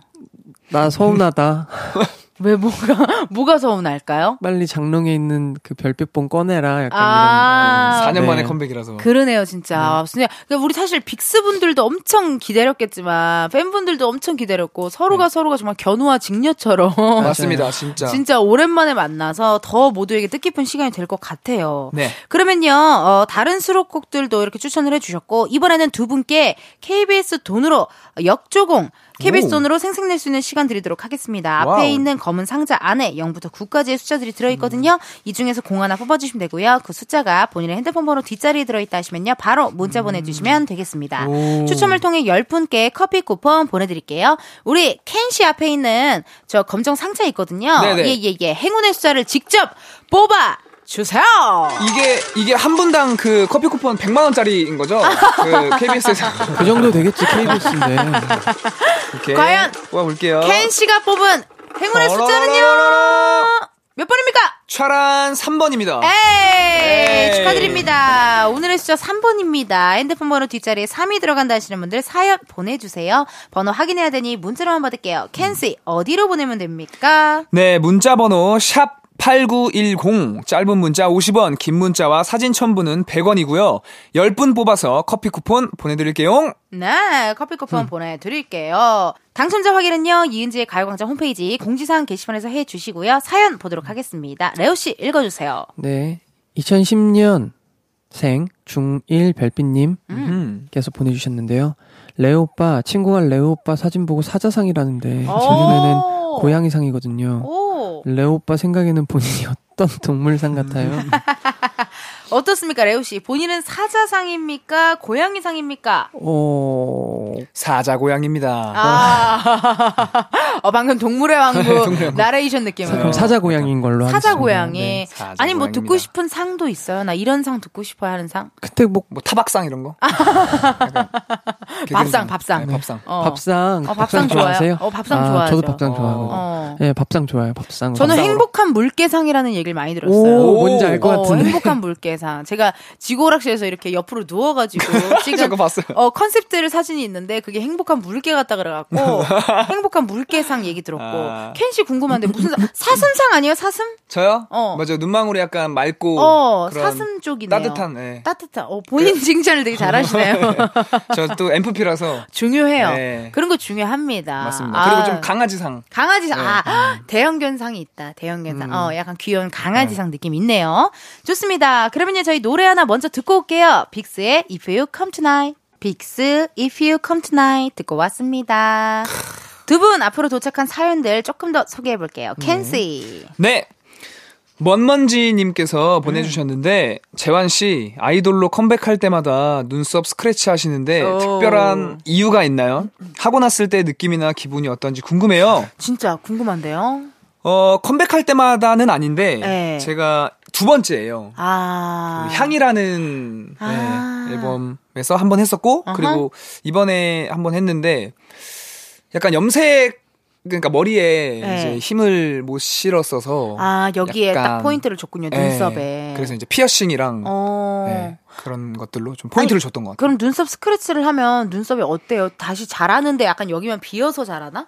Speaker 5: 나 서운하다.
Speaker 1: 왜 뭐가 뭐가 서운할까요?
Speaker 5: 빨리 장롱에 있는 그 별빛봉 꺼내라. 약간
Speaker 1: 아.
Speaker 5: 이런.
Speaker 6: 4년 만에
Speaker 5: 네.
Speaker 6: 컴백이라서.
Speaker 1: 그러네요, 진짜. 진짜 그러니까 우리 사실 빅스 분들도 엄청 기다렸겠지만 팬분들도 엄청 기다렸고 서로가 서로가 정말 견우와 직녀처럼
Speaker 6: 맞습니다, 진짜.
Speaker 1: 진짜 오랜만에 만나서 더 모두에게 뜻깊은 시간이 될 것 같아요.
Speaker 6: 네.
Speaker 1: 그러면요, 어, 다른 수록곡들도 이렇게 추천을 해주셨고, 이번에는 두 분께 KBS 돈으로 역조공, KBS
Speaker 6: 오.
Speaker 1: 돈으로 생색낼 수 있는 시간 드리도록 하겠습니다. 앞에
Speaker 6: 와우.
Speaker 1: 있는 검은 상자 안에 0부터 9까지의 숫자들이 들어있거든요. 이 중에서 공 하나 뽑아주시면 되고요. 그 숫자가 본인의 핸드폰 번호 뒷자리에 들어있다 하시면요. 바로 문자 보내주시면 되겠습니다.
Speaker 6: 오.
Speaker 1: 추첨을 통해 10분께 커피 쿠폰 보내드릴게요. 우리 켄 씨 앞에 있는 저 검정 상자 있거든요.
Speaker 6: 네네.
Speaker 1: 예, 예, 예. 행운의 숫자를 직접 뽑아 주세요.
Speaker 6: 이게 이게 한 분당 그 커피 쿠폰 100만 원짜리인 거죠? 그 KBS에서
Speaker 5: 그 정도 되겠지 KBS인데.
Speaker 6: 이렇게
Speaker 1: 과연
Speaker 6: 뽑아 볼게요.
Speaker 1: 캔 씨가 뽑은 행운의 숫자는요? 몇 번입니까?
Speaker 6: 차란 3번입니다.
Speaker 1: 에이,
Speaker 6: 에이.
Speaker 1: 축하드립니다. 오늘의 숫자 3번입니다. 핸드폰 번호 뒷자리에 3이 들어간다 하시는 분들 사연 보내주세요. 번호 확인해야 되니 문자로만 받을게요. 캔씨, 어디로 보내면 됩니까?
Speaker 6: 네, 문자 번호 샵 8910 짧은 문자 50원, 긴 문자와 사진 첨부는 100원이고요. 10분 뽑아서 커피 쿠폰 보내 드릴게요.
Speaker 1: 네, 커피 쿠폰 보내드릴게요. 당첨자 확인은요, 이은지의 가요광장 홈페이지 공지사항 게시판에서 해주시고요. 사연 보도록 하겠습니다. 레오씨, 읽어주세요.
Speaker 5: 네. 2010년 생 중1 별빛님
Speaker 6: 음.
Speaker 5: 께서 보내주셨는데요. 레오 오빠, 친구가 레오 오빠 사진 보고 사자상이라는데 제
Speaker 1: 오.
Speaker 5: 눈에는 고양이상이거든요.
Speaker 1: 오,
Speaker 5: 레오 오빠 생각에는 본인이 어떤 동물상 같아요?
Speaker 1: 어떻습니까, 레오 씨? 본인은 사자상입니까? 고양이상입니까?
Speaker 5: 어,
Speaker 6: 사자 고양입니다.
Speaker 1: 아, 어, 방금 동물의 왕국
Speaker 6: 동물의.
Speaker 1: 나레이션 느낌으로.
Speaker 5: 그럼 사자 고양이인 걸로
Speaker 1: 사자. 고양이.
Speaker 5: 네.
Speaker 6: 사자
Speaker 1: 아니 뭐 듣고. 싶은 상도 있어요. 나 이런 상 듣고 싶어요 하는 상.
Speaker 5: 그때 뭐
Speaker 6: 뭐 타박상 이런 거?
Speaker 1: 밥상, 밥상.
Speaker 6: 네, 밥상.
Speaker 1: 어.
Speaker 5: 밥상,
Speaker 1: 어, 밥상 좋아요.
Speaker 5: 좋아하세요?
Speaker 1: 어, 밥상
Speaker 5: 아,
Speaker 1: 좋아하죠.
Speaker 5: 저도 밥상 좋아하고.
Speaker 1: 어.
Speaker 5: 네, 밥상 좋아요. 밥상.
Speaker 1: 저는
Speaker 5: 밥상.
Speaker 1: 행복한 물개상이라는 얘기를 많이 들었어요.
Speaker 5: 오, 뭔지 알것
Speaker 1: 어,
Speaker 5: 같은데.
Speaker 1: 행복한 물개상. 제가 지고락실에서 이렇게 옆으로 누워가지고 찍은
Speaker 6: 봤어요.
Speaker 1: 어, 컨셉들 사진이 있는데 그게 행복한 물개 같다 그래갖고 행복한 물개상 얘기 들었고
Speaker 6: 아.
Speaker 1: 켄씨 궁금한데 무슨 사- 사슴상 아니에요? 사슴?
Speaker 6: 저요?
Speaker 1: 어.
Speaker 6: 맞아요. 눈망울이 약간 맑고
Speaker 1: 어, 사슴 쪽이네요.
Speaker 6: 따뜻한. 네.
Speaker 1: 따뜻한. 어, 본인 칭찬을 되게 잘하시네요.
Speaker 6: 저또 MFP라서
Speaker 1: 중요해요.
Speaker 6: 네.
Speaker 1: 그런 거 중요합니다.
Speaker 6: 맞습니다.
Speaker 1: 아,
Speaker 6: 그리고 좀 강아지상.
Speaker 1: 강아지상.
Speaker 6: 네.
Speaker 1: 아, 대형견상이 있다. 대형견상.
Speaker 6: 음.
Speaker 1: 어, 약간 귀여운 강아지상 느낌 있네요. 좋습니다. 그러면요, 저희 노래 하나 먼저 듣고 올게요. 빅스의 If You Come Tonight. 빅스 If You Come Tonight 듣고 왔습니다. 두 분 앞으로 도착한 사연들 조금 더 소개해 볼게요. 켄시.
Speaker 6: 네. 먼먼지님께서 보내주셨는데 재환 씨 아이돌로 컴백할 때마다 눈썹 스크래치 하시는데
Speaker 1: 오.
Speaker 6: 특별한 이유가 있나요? 하고 났을 때 느낌이나 기분이 어떤지 궁금해요.
Speaker 1: 진짜 궁금한데요.
Speaker 6: 어 컴백할 때마다는 아닌데
Speaker 1: 네.
Speaker 6: 제가 두 번째예요.
Speaker 1: 아.
Speaker 6: 그 향이라는
Speaker 1: 아.
Speaker 6: 네, 앨범에서 한 번 했었고
Speaker 1: 아하.
Speaker 6: 그리고 이번에 한 번 했는데 약간 염색 그러니까 머리에
Speaker 1: 네.
Speaker 6: 이제 힘을 못 실었어서
Speaker 1: 아, 여기에 딱
Speaker 6: 약간-
Speaker 1: 포인트를 줬군요.
Speaker 6: 네,
Speaker 1: 눈썹에.
Speaker 6: 그래서 이제 피어싱이랑
Speaker 1: 어.
Speaker 6: 네, 그런 것들로 좀 포인트를 줬던 것 같아요.
Speaker 1: 그럼 눈썹 스크래치를 하면 눈썹이 어때요? 다시 자라는데 약간 여기만 비어서 자라나?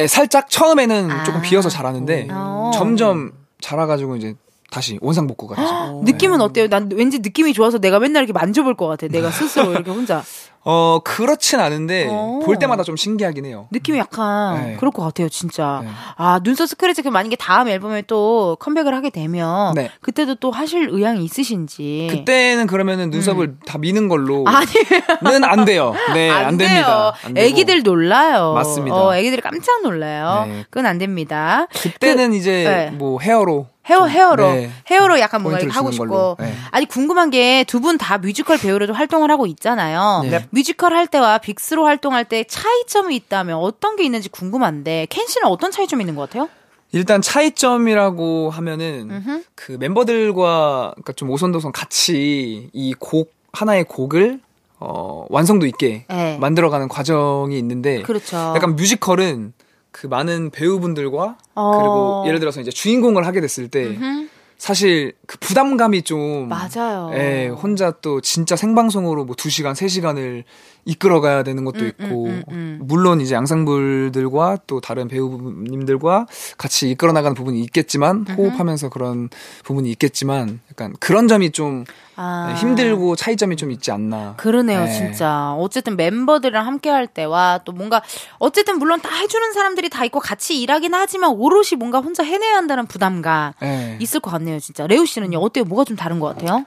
Speaker 6: 네, 살짝 처음에는
Speaker 1: 아.
Speaker 6: 조금 비어서 자라는데
Speaker 1: 어.
Speaker 6: 점점 자라가지고 이제 다시 원상복구가 되죠.
Speaker 1: 느낌은 어때요? 난 왠지 느낌이 좋아서 내가 맨날 이렇게 만져볼 것 같아. 내가 스스로 이렇게 혼자.
Speaker 6: 어 그렇진 않은데
Speaker 1: 어.
Speaker 6: 볼 때마다 좀 신기하긴 해요.
Speaker 1: 느낌이 약간
Speaker 6: 네.
Speaker 1: 그럴 것 같아요, 진짜.
Speaker 6: 네.
Speaker 1: 아, 눈썹 스크래치 그 만약에 다음 앨범에 또 컴백을 하게 되면
Speaker 6: 네.
Speaker 1: 그때도 또 하실 의향이 있으신지.
Speaker 6: 그때는 그러면은 눈썹을 다 미는 걸로는
Speaker 1: 음. 아니,
Speaker 6: 안 돼요. 네, 안,
Speaker 1: 안,
Speaker 6: 됩니다.
Speaker 1: 돼요.
Speaker 6: 안.
Speaker 1: 애기들 놀라요.
Speaker 6: 맞습니다.
Speaker 1: 어, 애기들이 깜짝 놀라요.
Speaker 6: 네.
Speaker 1: 그건 안 됩니다.
Speaker 6: 그때는 이제
Speaker 1: 네.
Speaker 6: 뭐 헤어로
Speaker 1: 헤어
Speaker 6: 좀,
Speaker 1: 헤어로
Speaker 6: 네,
Speaker 1: 헤어로 약간 뭔가 이렇게 하고 싶고.
Speaker 6: 네.
Speaker 1: 아니 궁금한 게 두 분 다 뮤지컬 배우로도 활동을 하고 있잖아요.
Speaker 5: 네.
Speaker 1: 뮤지컬 할 때와 빅스로 활동할 때 차이점이 있다면 어떤 게 있는지 궁금한데 켄 씨는 어떤 차이점이 있는 것 같아요?
Speaker 6: 일단 차이점이라고 하면은
Speaker 1: 음흠.
Speaker 6: 그 멤버들과 그러니까 좀 오손도손 같이 이 곡 하나의 곡을 어 완성도 있게
Speaker 1: 네.
Speaker 6: 만들어가는 과정이 있는데
Speaker 1: 그렇죠.
Speaker 6: 약간 뮤지컬은 그 많은 배우분들과
Speaker 1: 어.
Speaker 6: 그리고 예를 들어서 이제 주인공을 하게 됐을 때
Speaker 1: 음흠.
Speaker 6: 사실 그 부담감이 좀
Speaker 1: 맞아요.
Speaker 6: 예, 혼자 또 진짜 생방송으로 뭐 2시간, 3시간을 이끌어가야 되는 것도
Speaker 1: 음,
Speaker 6: 있고
Speaker 1: 음, 음, 음.
Speaker 6: 물론 이제 양상불들과 또 다른 배우님들과 같이 이끌어 나가는 부분이 있겠지만 호흡하면서 그런 부분이 있겠지만 약간 그런 점이 좀
Speaker 1: 아.
Speaker 6: 네, 힘들고 차이점이 좀 있지 않나.
Speaker 1: 그러네요,
Speaker 6: 네.
Speaker 1: 진짜. 어쨌든 멤버들이랑 함께 할 때와 또 뭔가, 어쨌든 물론 다 해주는 사람들이 다 있고 같이 일하긴 하지만 오롯이 뭔가 혼자 해내야 한다는 부담감
Speaker 6: 네.
Speaker 1: 있을 것 같네요, 진짜. 레오 씨는요, 어때요? 뭐가 좀 다른 것 같아요?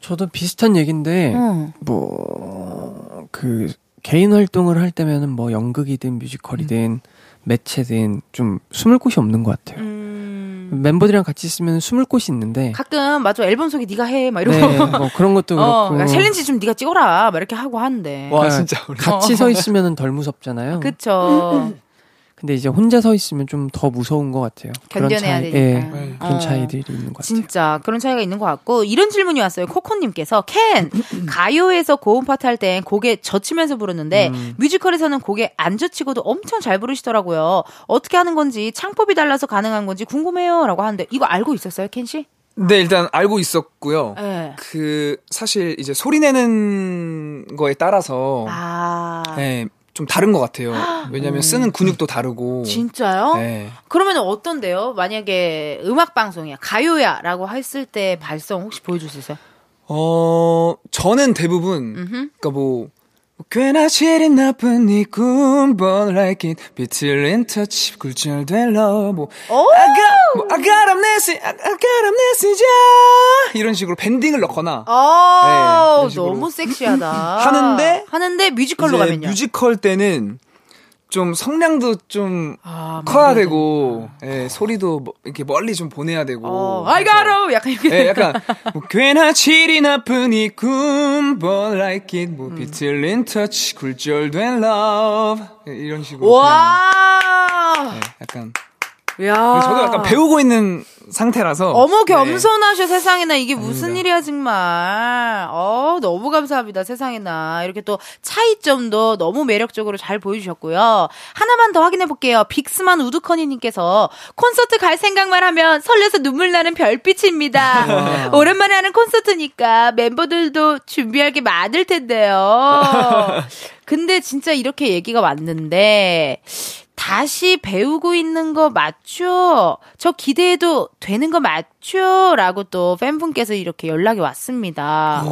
Speaker 5: 저도 비슷한 얘기인데
Speaker 1: 어.
Speaker 5: 뭐 그 개인 활동을 할 때면은 뭐 연극이든 뮤지컬이든 매체든 좀 숨을 곳이 없는 것 같아요.
Speaker 1: 음.
Speaker 5: 멤버들이랑 같이 있으면 숨을 곳이 있는데
Speaker 1: 가끔, 맞아, 앨범 소개 네가 해, 막 이러고.
Speaker 5: 네, 뭐 그런 것도
Speaker 1: 어,
Speaker 5: 그렇고
Speaker 1: 야, 챌린지 좀 네가 찍어라, 막 이렇게 하고 하는데.
Speaker 6: 와
Speaker 5: 그러니까
Speaker 6: 진짜 우리
Speaker 5: 같이 서 있으면은 덜 무섭잖아요.
Speaker 1: 그쵸.
Speaker 5: 근데 이제 혼자 서 있으면 좀 더 무서운 것 같아요. 그런
Speaker 1: 견뎌내야
Speaker 5: 차이-
Speaker 1: 되니까.
Speaker 5: 예,
Speaker 6: 네.
Speaker 5: 그런
Speaker 1: 어.
Speaker 5: 차이들이 있는 것 같아요.
Speaker 1: 진짜 그런 차이가 있는 것 같고 이런 질문이 왔어요. 코코님께서 켄 가요에서 고음 파트 할땐 고개 젖히면서 부르는데
Speaker 5: 음.
Speaker 1: 뮤지컬에서는 고개 안 젖히고도 엄청 잘 부르시더라고요. 어떻게 하는 건지 창법이 달라서 가능한 건지 궁금해요라고 하는데 이거 알고 있었어요, 켄 씨?
Speaker 6: 네 일단 알고 있었고요.
Speaker 1: 네.
Speaker 6: 그 사실 이제 소리 내는 거에 따라서
Speaker 1: 아
Speaker 6: 네, 좀 다른 것 같아요. 왜냐하면 쓰는 근육도 다르고.
Speaker 1: 진짜요?
Speaker 6: 네.
Speaker 1: 그러면 어떤데요? 만약에 음악 방송이야, 가요야라고 했을 때 발성 혹시 보여줄 수 있어요?
Speaker 6: 어 저는 대부분
Speaker 1: 음흠.
Speaker 6: 그러니까 뭐 꽤나 질이 나쁜 이꿈 But like it 비틀린 터치 굴절된 love 뭐
Speaker 1: 오!
Speaker 6: I got, 뭐, I got amnesia I, I got amnesia 이런 식으로 bending을 넣거나
Speaker 1: 아,
Speaker 6: 이런 식으로.
Speaker 1: 너무 섹시하다.
Speaker 6: 하는데
Speaker 1: 하는데 뮤지컬로 가면요.
Speaker 6: 뮤지컬 때는 좀 성량도 좀
Speaker 1: 아,
Speaker 6: 커야. 되고 예, 소리도 뭐 이렇게 멀리 좀 보내야 되고
Speaker 1: 어, I got it! 약간 이렇게.
Speaker 6: 예, 약간 뭐 꽤나 질이 나쁜 이 꿈 But like it 뭐 비틀린 터치 굴절된 love 예, 이런 식으로 그냥,
Speaker 1: 와!
Speaker 6: 예, 약간
Speaker 1: 야.
Speaker 6: 저도 약간 배우고 있는 상태라서
Speaker 1: 어머
Speaker 6: 네.
Speaker 1: 겸손하셔 세상에나 이게 무슨
Speaker 6: 아닙니다.
Speaker 1: 일이야 정말. 어 너무 감사합니다 세상에나 이렇게 또 차이점도 너무 매력적으로 잘 보여주셨고요. 하나만 더 확인해 볼게요. 빅스만 우드커니님께서 콘서트 갈 생각만 하면 설레서 눈물 나는 별빛입니다. 오랜만에 하는 콘서트니까 멤버들도 준비할 게 많을 텐데요. 근데 진짜 이렇게 얘기가 왔는데 다시 배우고 있는 거 맞죠? 저 기대해도 되는 거 맞죠? 라고 또 팬분께서 이렇게 연락이 왔습니다.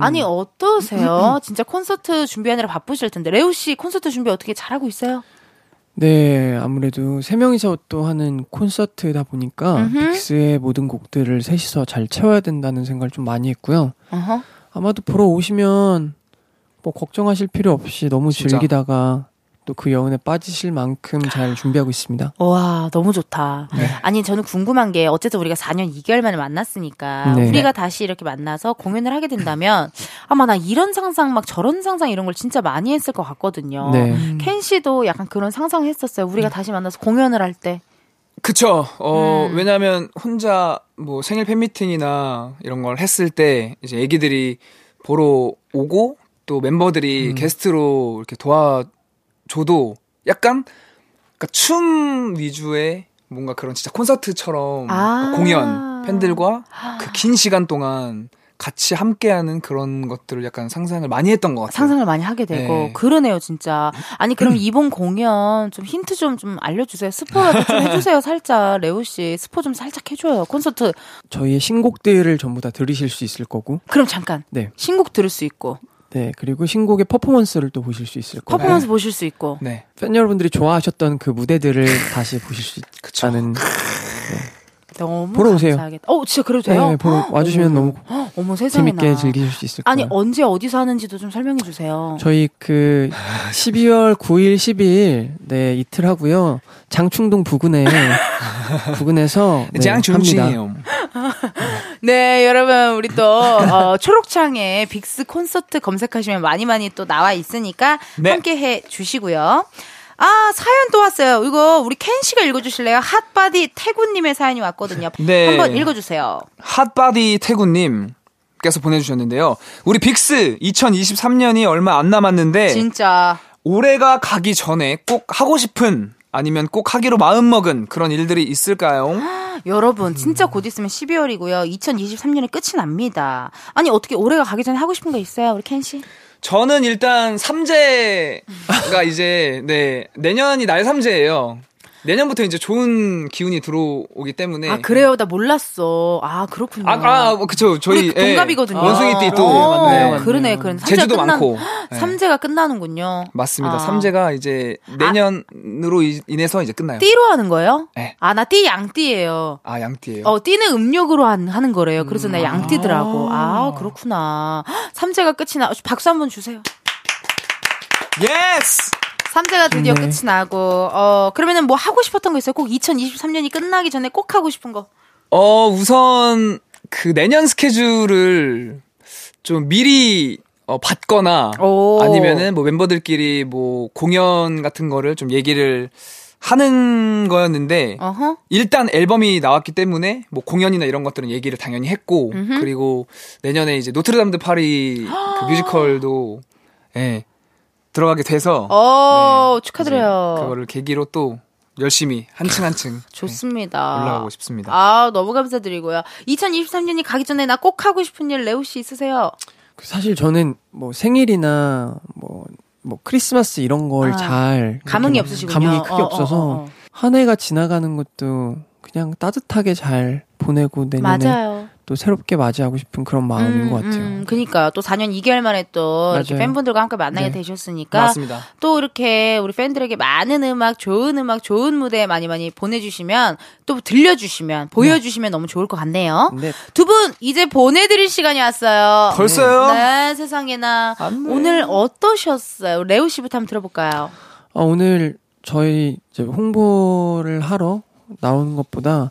Speaker 1: 아니, 어떠세요? 진짜 콘서트 준비하느라 바쁘실 텐데. 레오 씨 콘서트 준비 어떻게 잘하고 있어요?
Speaker 5: 네, 아무래도 세 명이서 또 하는 콘서트다 보니까
Speaker 1: 음흠.
Speaker 5: 빅스의 모든 곡들을 셋이서 잘 채워야 된다는 생각을 좀 많이 했고요.
Speaker 1: 어허.
Speaker 5: 아마도 보러 오시면 뭐 걱정하실 필요 없이 너무
Speaker 6: 진짜.
Speaker 5: 즐기다가 또 그 여운에 빠지실 만큼 잘 준비하고 있습니다.
Speaker 1: 와, 너무 좋다.
Speaker 5: 네.
Speaker 1: 아니, 저는 궁금한 게, 어쨌든 우리가 4년 2개월 만에 만났으니까,
Speaker 5: 네.
Speaker 1: 우리가 다시 이렇게 만나서 공연을 하게 된다면, 아마 나 이런 상상, 막 저런 상상 이런 걸 진짜 많이 했을 것 같거든요.
Speaker 5: 네.
Speaker 1: 켄 씨도 약간 그런 상상 했었어요. 우리가 다시 만나서 공연을 할 때.
Speaker 6: 그쵸. 어,
Speaker 1: 음.
Speaker 6: 왜냐면 혼자 뭐 생일 팬미팅이나 이런 걸 했을 때 이제 애기들이 보러 오고 또 멤버들이 게스트로 이렇게 도와 줘도 약간 그러니까 춤 위주의 뭔가 그런 진짜 콘서트처럼
Speaker 1: 아.
Speaker 6: 공연 팬들과 그 긴 시간 동안 같이 함께하는 그런 것들을 약간 상상을 많이 했던 것 같아요.
Speaker 1: 상상을 많이 하게 되고
Speaker 6: 네.
Speaker 1: 그러네요 진짜. 아니 그럼 이번 공연 좀 힌트 좀좀 알려주세요. 스포라도 좀 해주세요 살짝. 레오 씨 스포 좀 살짝 해줘요. 콘서트.
Speaker 5: 저희의 신곡들을 전부 다 들으실 수 있을 거고,
Speaker 1: 그럼 잠깐.
Speaker 5: 네,
Speaker 1: 신곡 들을 수 있고
Speaker 5: 네 그리고 신곡의 퍼포먼스를 또 보실 수 있을 거고,
Speaker 1: 퍼포먼스 보실 수 있고
Speaker 6: 네.
Speaker 5: 팬 여러분들이 좋아하셨던 그 무대들을 다시 보실 수 있다는.
Speaker 1: 너무
Speaker 5: 보러 오세요.
Speaker 1: 감사하겠다. 어 진짜 그래도 돼요?
Speaker 5: 네, 보러 와주시면 너무
Speaker 1: 어머 세상에나
Speaker 5: 재밌게 즐기실 수 있을
Speaker 1: 아니
Speaker 5: 거예요.
Speaker 1: 언제 어디서 하는지도 좀 설명해 주세요.
Speaker 5: 저희 그 12월 9일, 10일 네 이틀 하고요. 장충동 부근에 부근에서 네, 합니다.
Speaker 6: 장충치예요.
Speaker 1: 네, 여러분, 우리 또, 어, 초록창에 빅스 콘서트 검색하시면 많이 많이 또 나와 있으니까
Speaker 6: 네.
Speaker 1: 함께 해 주시고요. 아, 사연 또 왔어요. 이거 우리 켄 씨가 읽어주실래요? 핫바디 태구님의 사연이 왔거든요.
Speaker 6: 네.
Speaker 1: 한번 읽어주세요.
Speaker 6: 핫바디 태구님 께서 보내주셨는데요. 우리 빅스 2023년이 얼마 안 남았는데
Speaker 1: 진짜.
Speaker 6: 올해가 가기 전에 꼭 하고 싶은 아니면 꼭 하기로 마음먹은 그런 일들이 있을까요?
Speaker 1: 여러분, 진짜 곧 있으면 12월이고요. 2023년이 끝이 납니다. 아니, 어떻게 올해가 가기 전에 하고 싶은 거 있어요? 우리 켄 씨?
Speaker 6: 저는 일단 삼재가 이제 네 내년이 날 삼재예요. 내년부터 이제 좋은 기운이 들어오기 때문에
Speaker 1: 아 그래요? 나 몰랐어. 아 그렇군요.
Speaker 6: 아, 아, 그쵸. 저희
Speaker 1: 우리 동갑이거든요.
Speaker 6: 예, 원숭이 띠 또
Speaker 1: 어,
Speaker 6: 네.
Speaker 1: 그러네. 그런
Speaker 6: 재주도 많고. 네.
Speaker 1: 삼재가 끝나는군요.
Speaker 6: 맞습니다.
Speaker 1: 아.
Speaker 6: 삼재가 이제 내년으로 이- 인해서 이제 끝나요.
Speaker 1: 띠로 하는 거예요?
Speaker 6: 네.
Speaker 1: 아 나 띠 양띠예요.
Speaker 6: 아 양띠예요.
Speaker 1: 어, 띠는 음력으로 한, 하는 거래요. 그래서
Speaker 6: 음.
Speaker 1: 나 양띠더라고. 아, 그렇구나. 헉, 삼재가 끝이 나. 박수 한번 주세요.
Speaker 6: Yes.
Speaker 1: 삼재가 드디어
Speaker 5: 네.
Speaker 1: 끝이 나고, 어, 그러면은 뭐 하고 싶었던 거 있어요? 꼭 2023년이 끝나기 전에 꼭 하고 싶은 거.
Speaker 6: 어 우선 그 내년 스케줄을 좀 미리 어, 받거나
Speaker 1: 오.
Speaker 6: 아니면은 뭐 멤버들끼리 뭐 공연 같은 거를 좀 얘기를 하는 거였는데
Speaker 1: 어허.
Speaker 6: 일단 앨범이 나왔기 때문에 뭐 공연이나 이런 것들은 얘기를 당연히 했고
Speaker 1: 음흠.
Speaker 6: 그리고 내년에 이제 노트르담 드 파리 그 뮤지컬도 예 들어가게 돼서
Speaker 1: 어,
Speaker 6: 네,
Speaker 1: 축하드려요.
Speaker 6: 그거를 계기로 또 열심히 한층 한층 네,
Speaker 1: 좋습니다.
Speaker 6: 올라가고 싶습니다.
Speaker 1: 아, 너무 감사드리고요. 2023년이 가기 전에 나 꼭 하고 싶은 일 레오 씨 있으세요?
Speaker 5: 그 사실 저는 뭐 생일이나 뭐, 뭐 크리스마스 이런 걸
Speaker 1: 아,
Speaker 5: 잘
Speaker 1: 감흥이 없으시군요.
Speaker 5: 감흥이 크게
Speaker 1: 어, 어,
Speaker 5: 없어서
Speaker 1: 어, 어.
Speaker 5: 한 해가 지나가는 것도 그냥 따뜻하게 잘 보내고 내년에
Speaker 1: 맞아요.
Speaker 5: 또 새롭게 맞이하고 싶은 그런 마음인 것 같아요.
Speaker 1: 음, 그니까 또 4년 2개월 만에 또 이렇게
Speaker 5: 맞아요.
Speaker 1: 팬분들과 함께 만나게
Speaker 5: 네.
Speaker 1: 되셨으니까
Speaker 6: 맞습니다.
Speaker 1: 또 이렇게 우리 팬들에게 많은 음악, 좋은 음악, 좋은 무대 많이 많이 보내주시면 또 들려주시면 보여주시면 너무 좋을 것 같네요.
Speaker 5: 네.
Speaker 1: 두분 이제 보내드릴 시간이 왔어요.
Speaker 6: 벌써요?
Speaker 1: 네, 세상에나 오늘 어떠셨어요? 레오 씨부터 한번 들어볼까요?
Speaker 5: 아, 오늘 저희 이제 홍보를 하러 나오는 것보다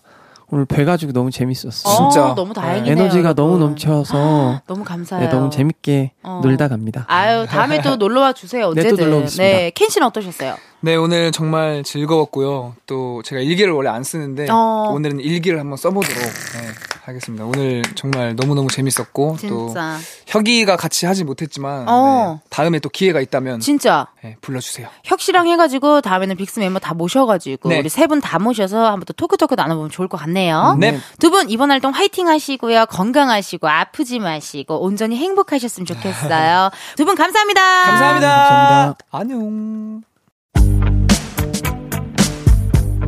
Speaker 5: 오늘 뵈가지고 너무 재밌었어요.
Speaker 6: 진짜.
Speaker 1: 어, 너무 다행이네요.
Speaker 5: 에너지가 너무
Speaker 1: 여러분.
Speaker 5: 넘쳐서
Speaker 1: 너무 감사해요.
Speaker 5: 네, 너무 재밌게
Speaker 1: 어.
Speaker 5: 놀다 갑니다.
Speaker 1: 아유 다음에 또 놀러 와 주세요.
Speaker 5: 네, 또
Speaker 1: 언제든.
Speaker 5: 놀러 오겠습니다.
Speaker 1: 네, 켄 씨는 어떠셨어요?
Speaker 6: 네, 오늘 정말 즐거웠고요. 또 제가 일기를 원래 안 쓰는데
Speaker 1: 어.
Speaker 6: 오늘은 일기를 한번 써보도록 네, 하겠습니다. 오늘 정말 너무너무 재밌었고 또
Speaker 1: 진짜.
Speaker 6: 혁이가 같이 하지 못했지만
Speaker 1: 어.
Speaker 6: 네, 다음에 또 기회가 있다면
Speaker 1: 진짜.
Speaker 6: 네, 불러주세요.
Speaker 1: 혁씨랑 해가지고 다음에는 빅스 멤버 다 모셔가지고
Speaker 6: 네.
Speaker 1: 우리 세 분 다 모셔서 한번 또 토크토크 나눠보면 좋을 것 같네요.
Speaker 6: 네.
Speaker 1: 두 분 이번 활동 화이팅 하시고요. 건강하시고 아프지 마시고 온전히 행복하셨으면 좋겠어요. 두 분 감사합니다.
Speaker 6: 감사합니다.
Speaker 5: 감사합니다.
Speaker 6: 안녕.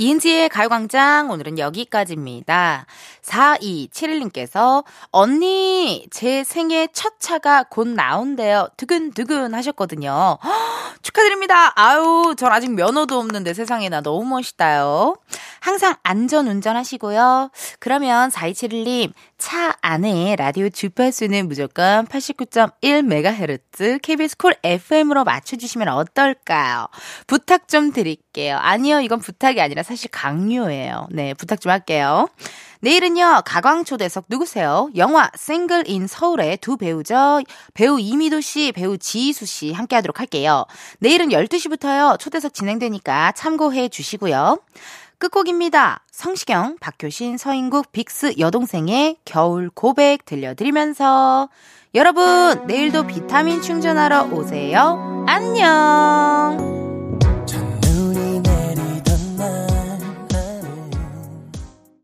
Speaker 1: 이은지의 가요광장 오늘은 여기까지입니다. 4271님께서 언니 제 생애 첫 차가 곧 나온대요. 두근두근 하셨거든요. 헉, 축하드립니다. 아유 전 아직 면허도 없는데 세상에나 너무 멋있다요. 항상 안전 운전하시고요. 그러면 4271님 차 안에 라디오 주파수는 무조건 89.1MHz KBS 쿨 FM으로 맞춰주시면 어떨까요? 부탁 좀 드릴게요. 아니요, 이건 부탁이 아니라 사실 강요예요. 네, 부탁 좀 할게요. 내일은요, 가광초대석 누구세요? 영화 싱글 인 서울의 두 배우죠. 배우 이미도 씨, 배우 지이수 씨 함께 하도록 할게요. 내일은 12시부터요, 초대석 진행되니까 참고해 주시고요. 끝곡입니다. 성시경, 박효신, 서인국, 빅스 여동생의 겨울 고백 들려드리면서 여러분, 내일도 비타민 충전하러 오세요. 안녕!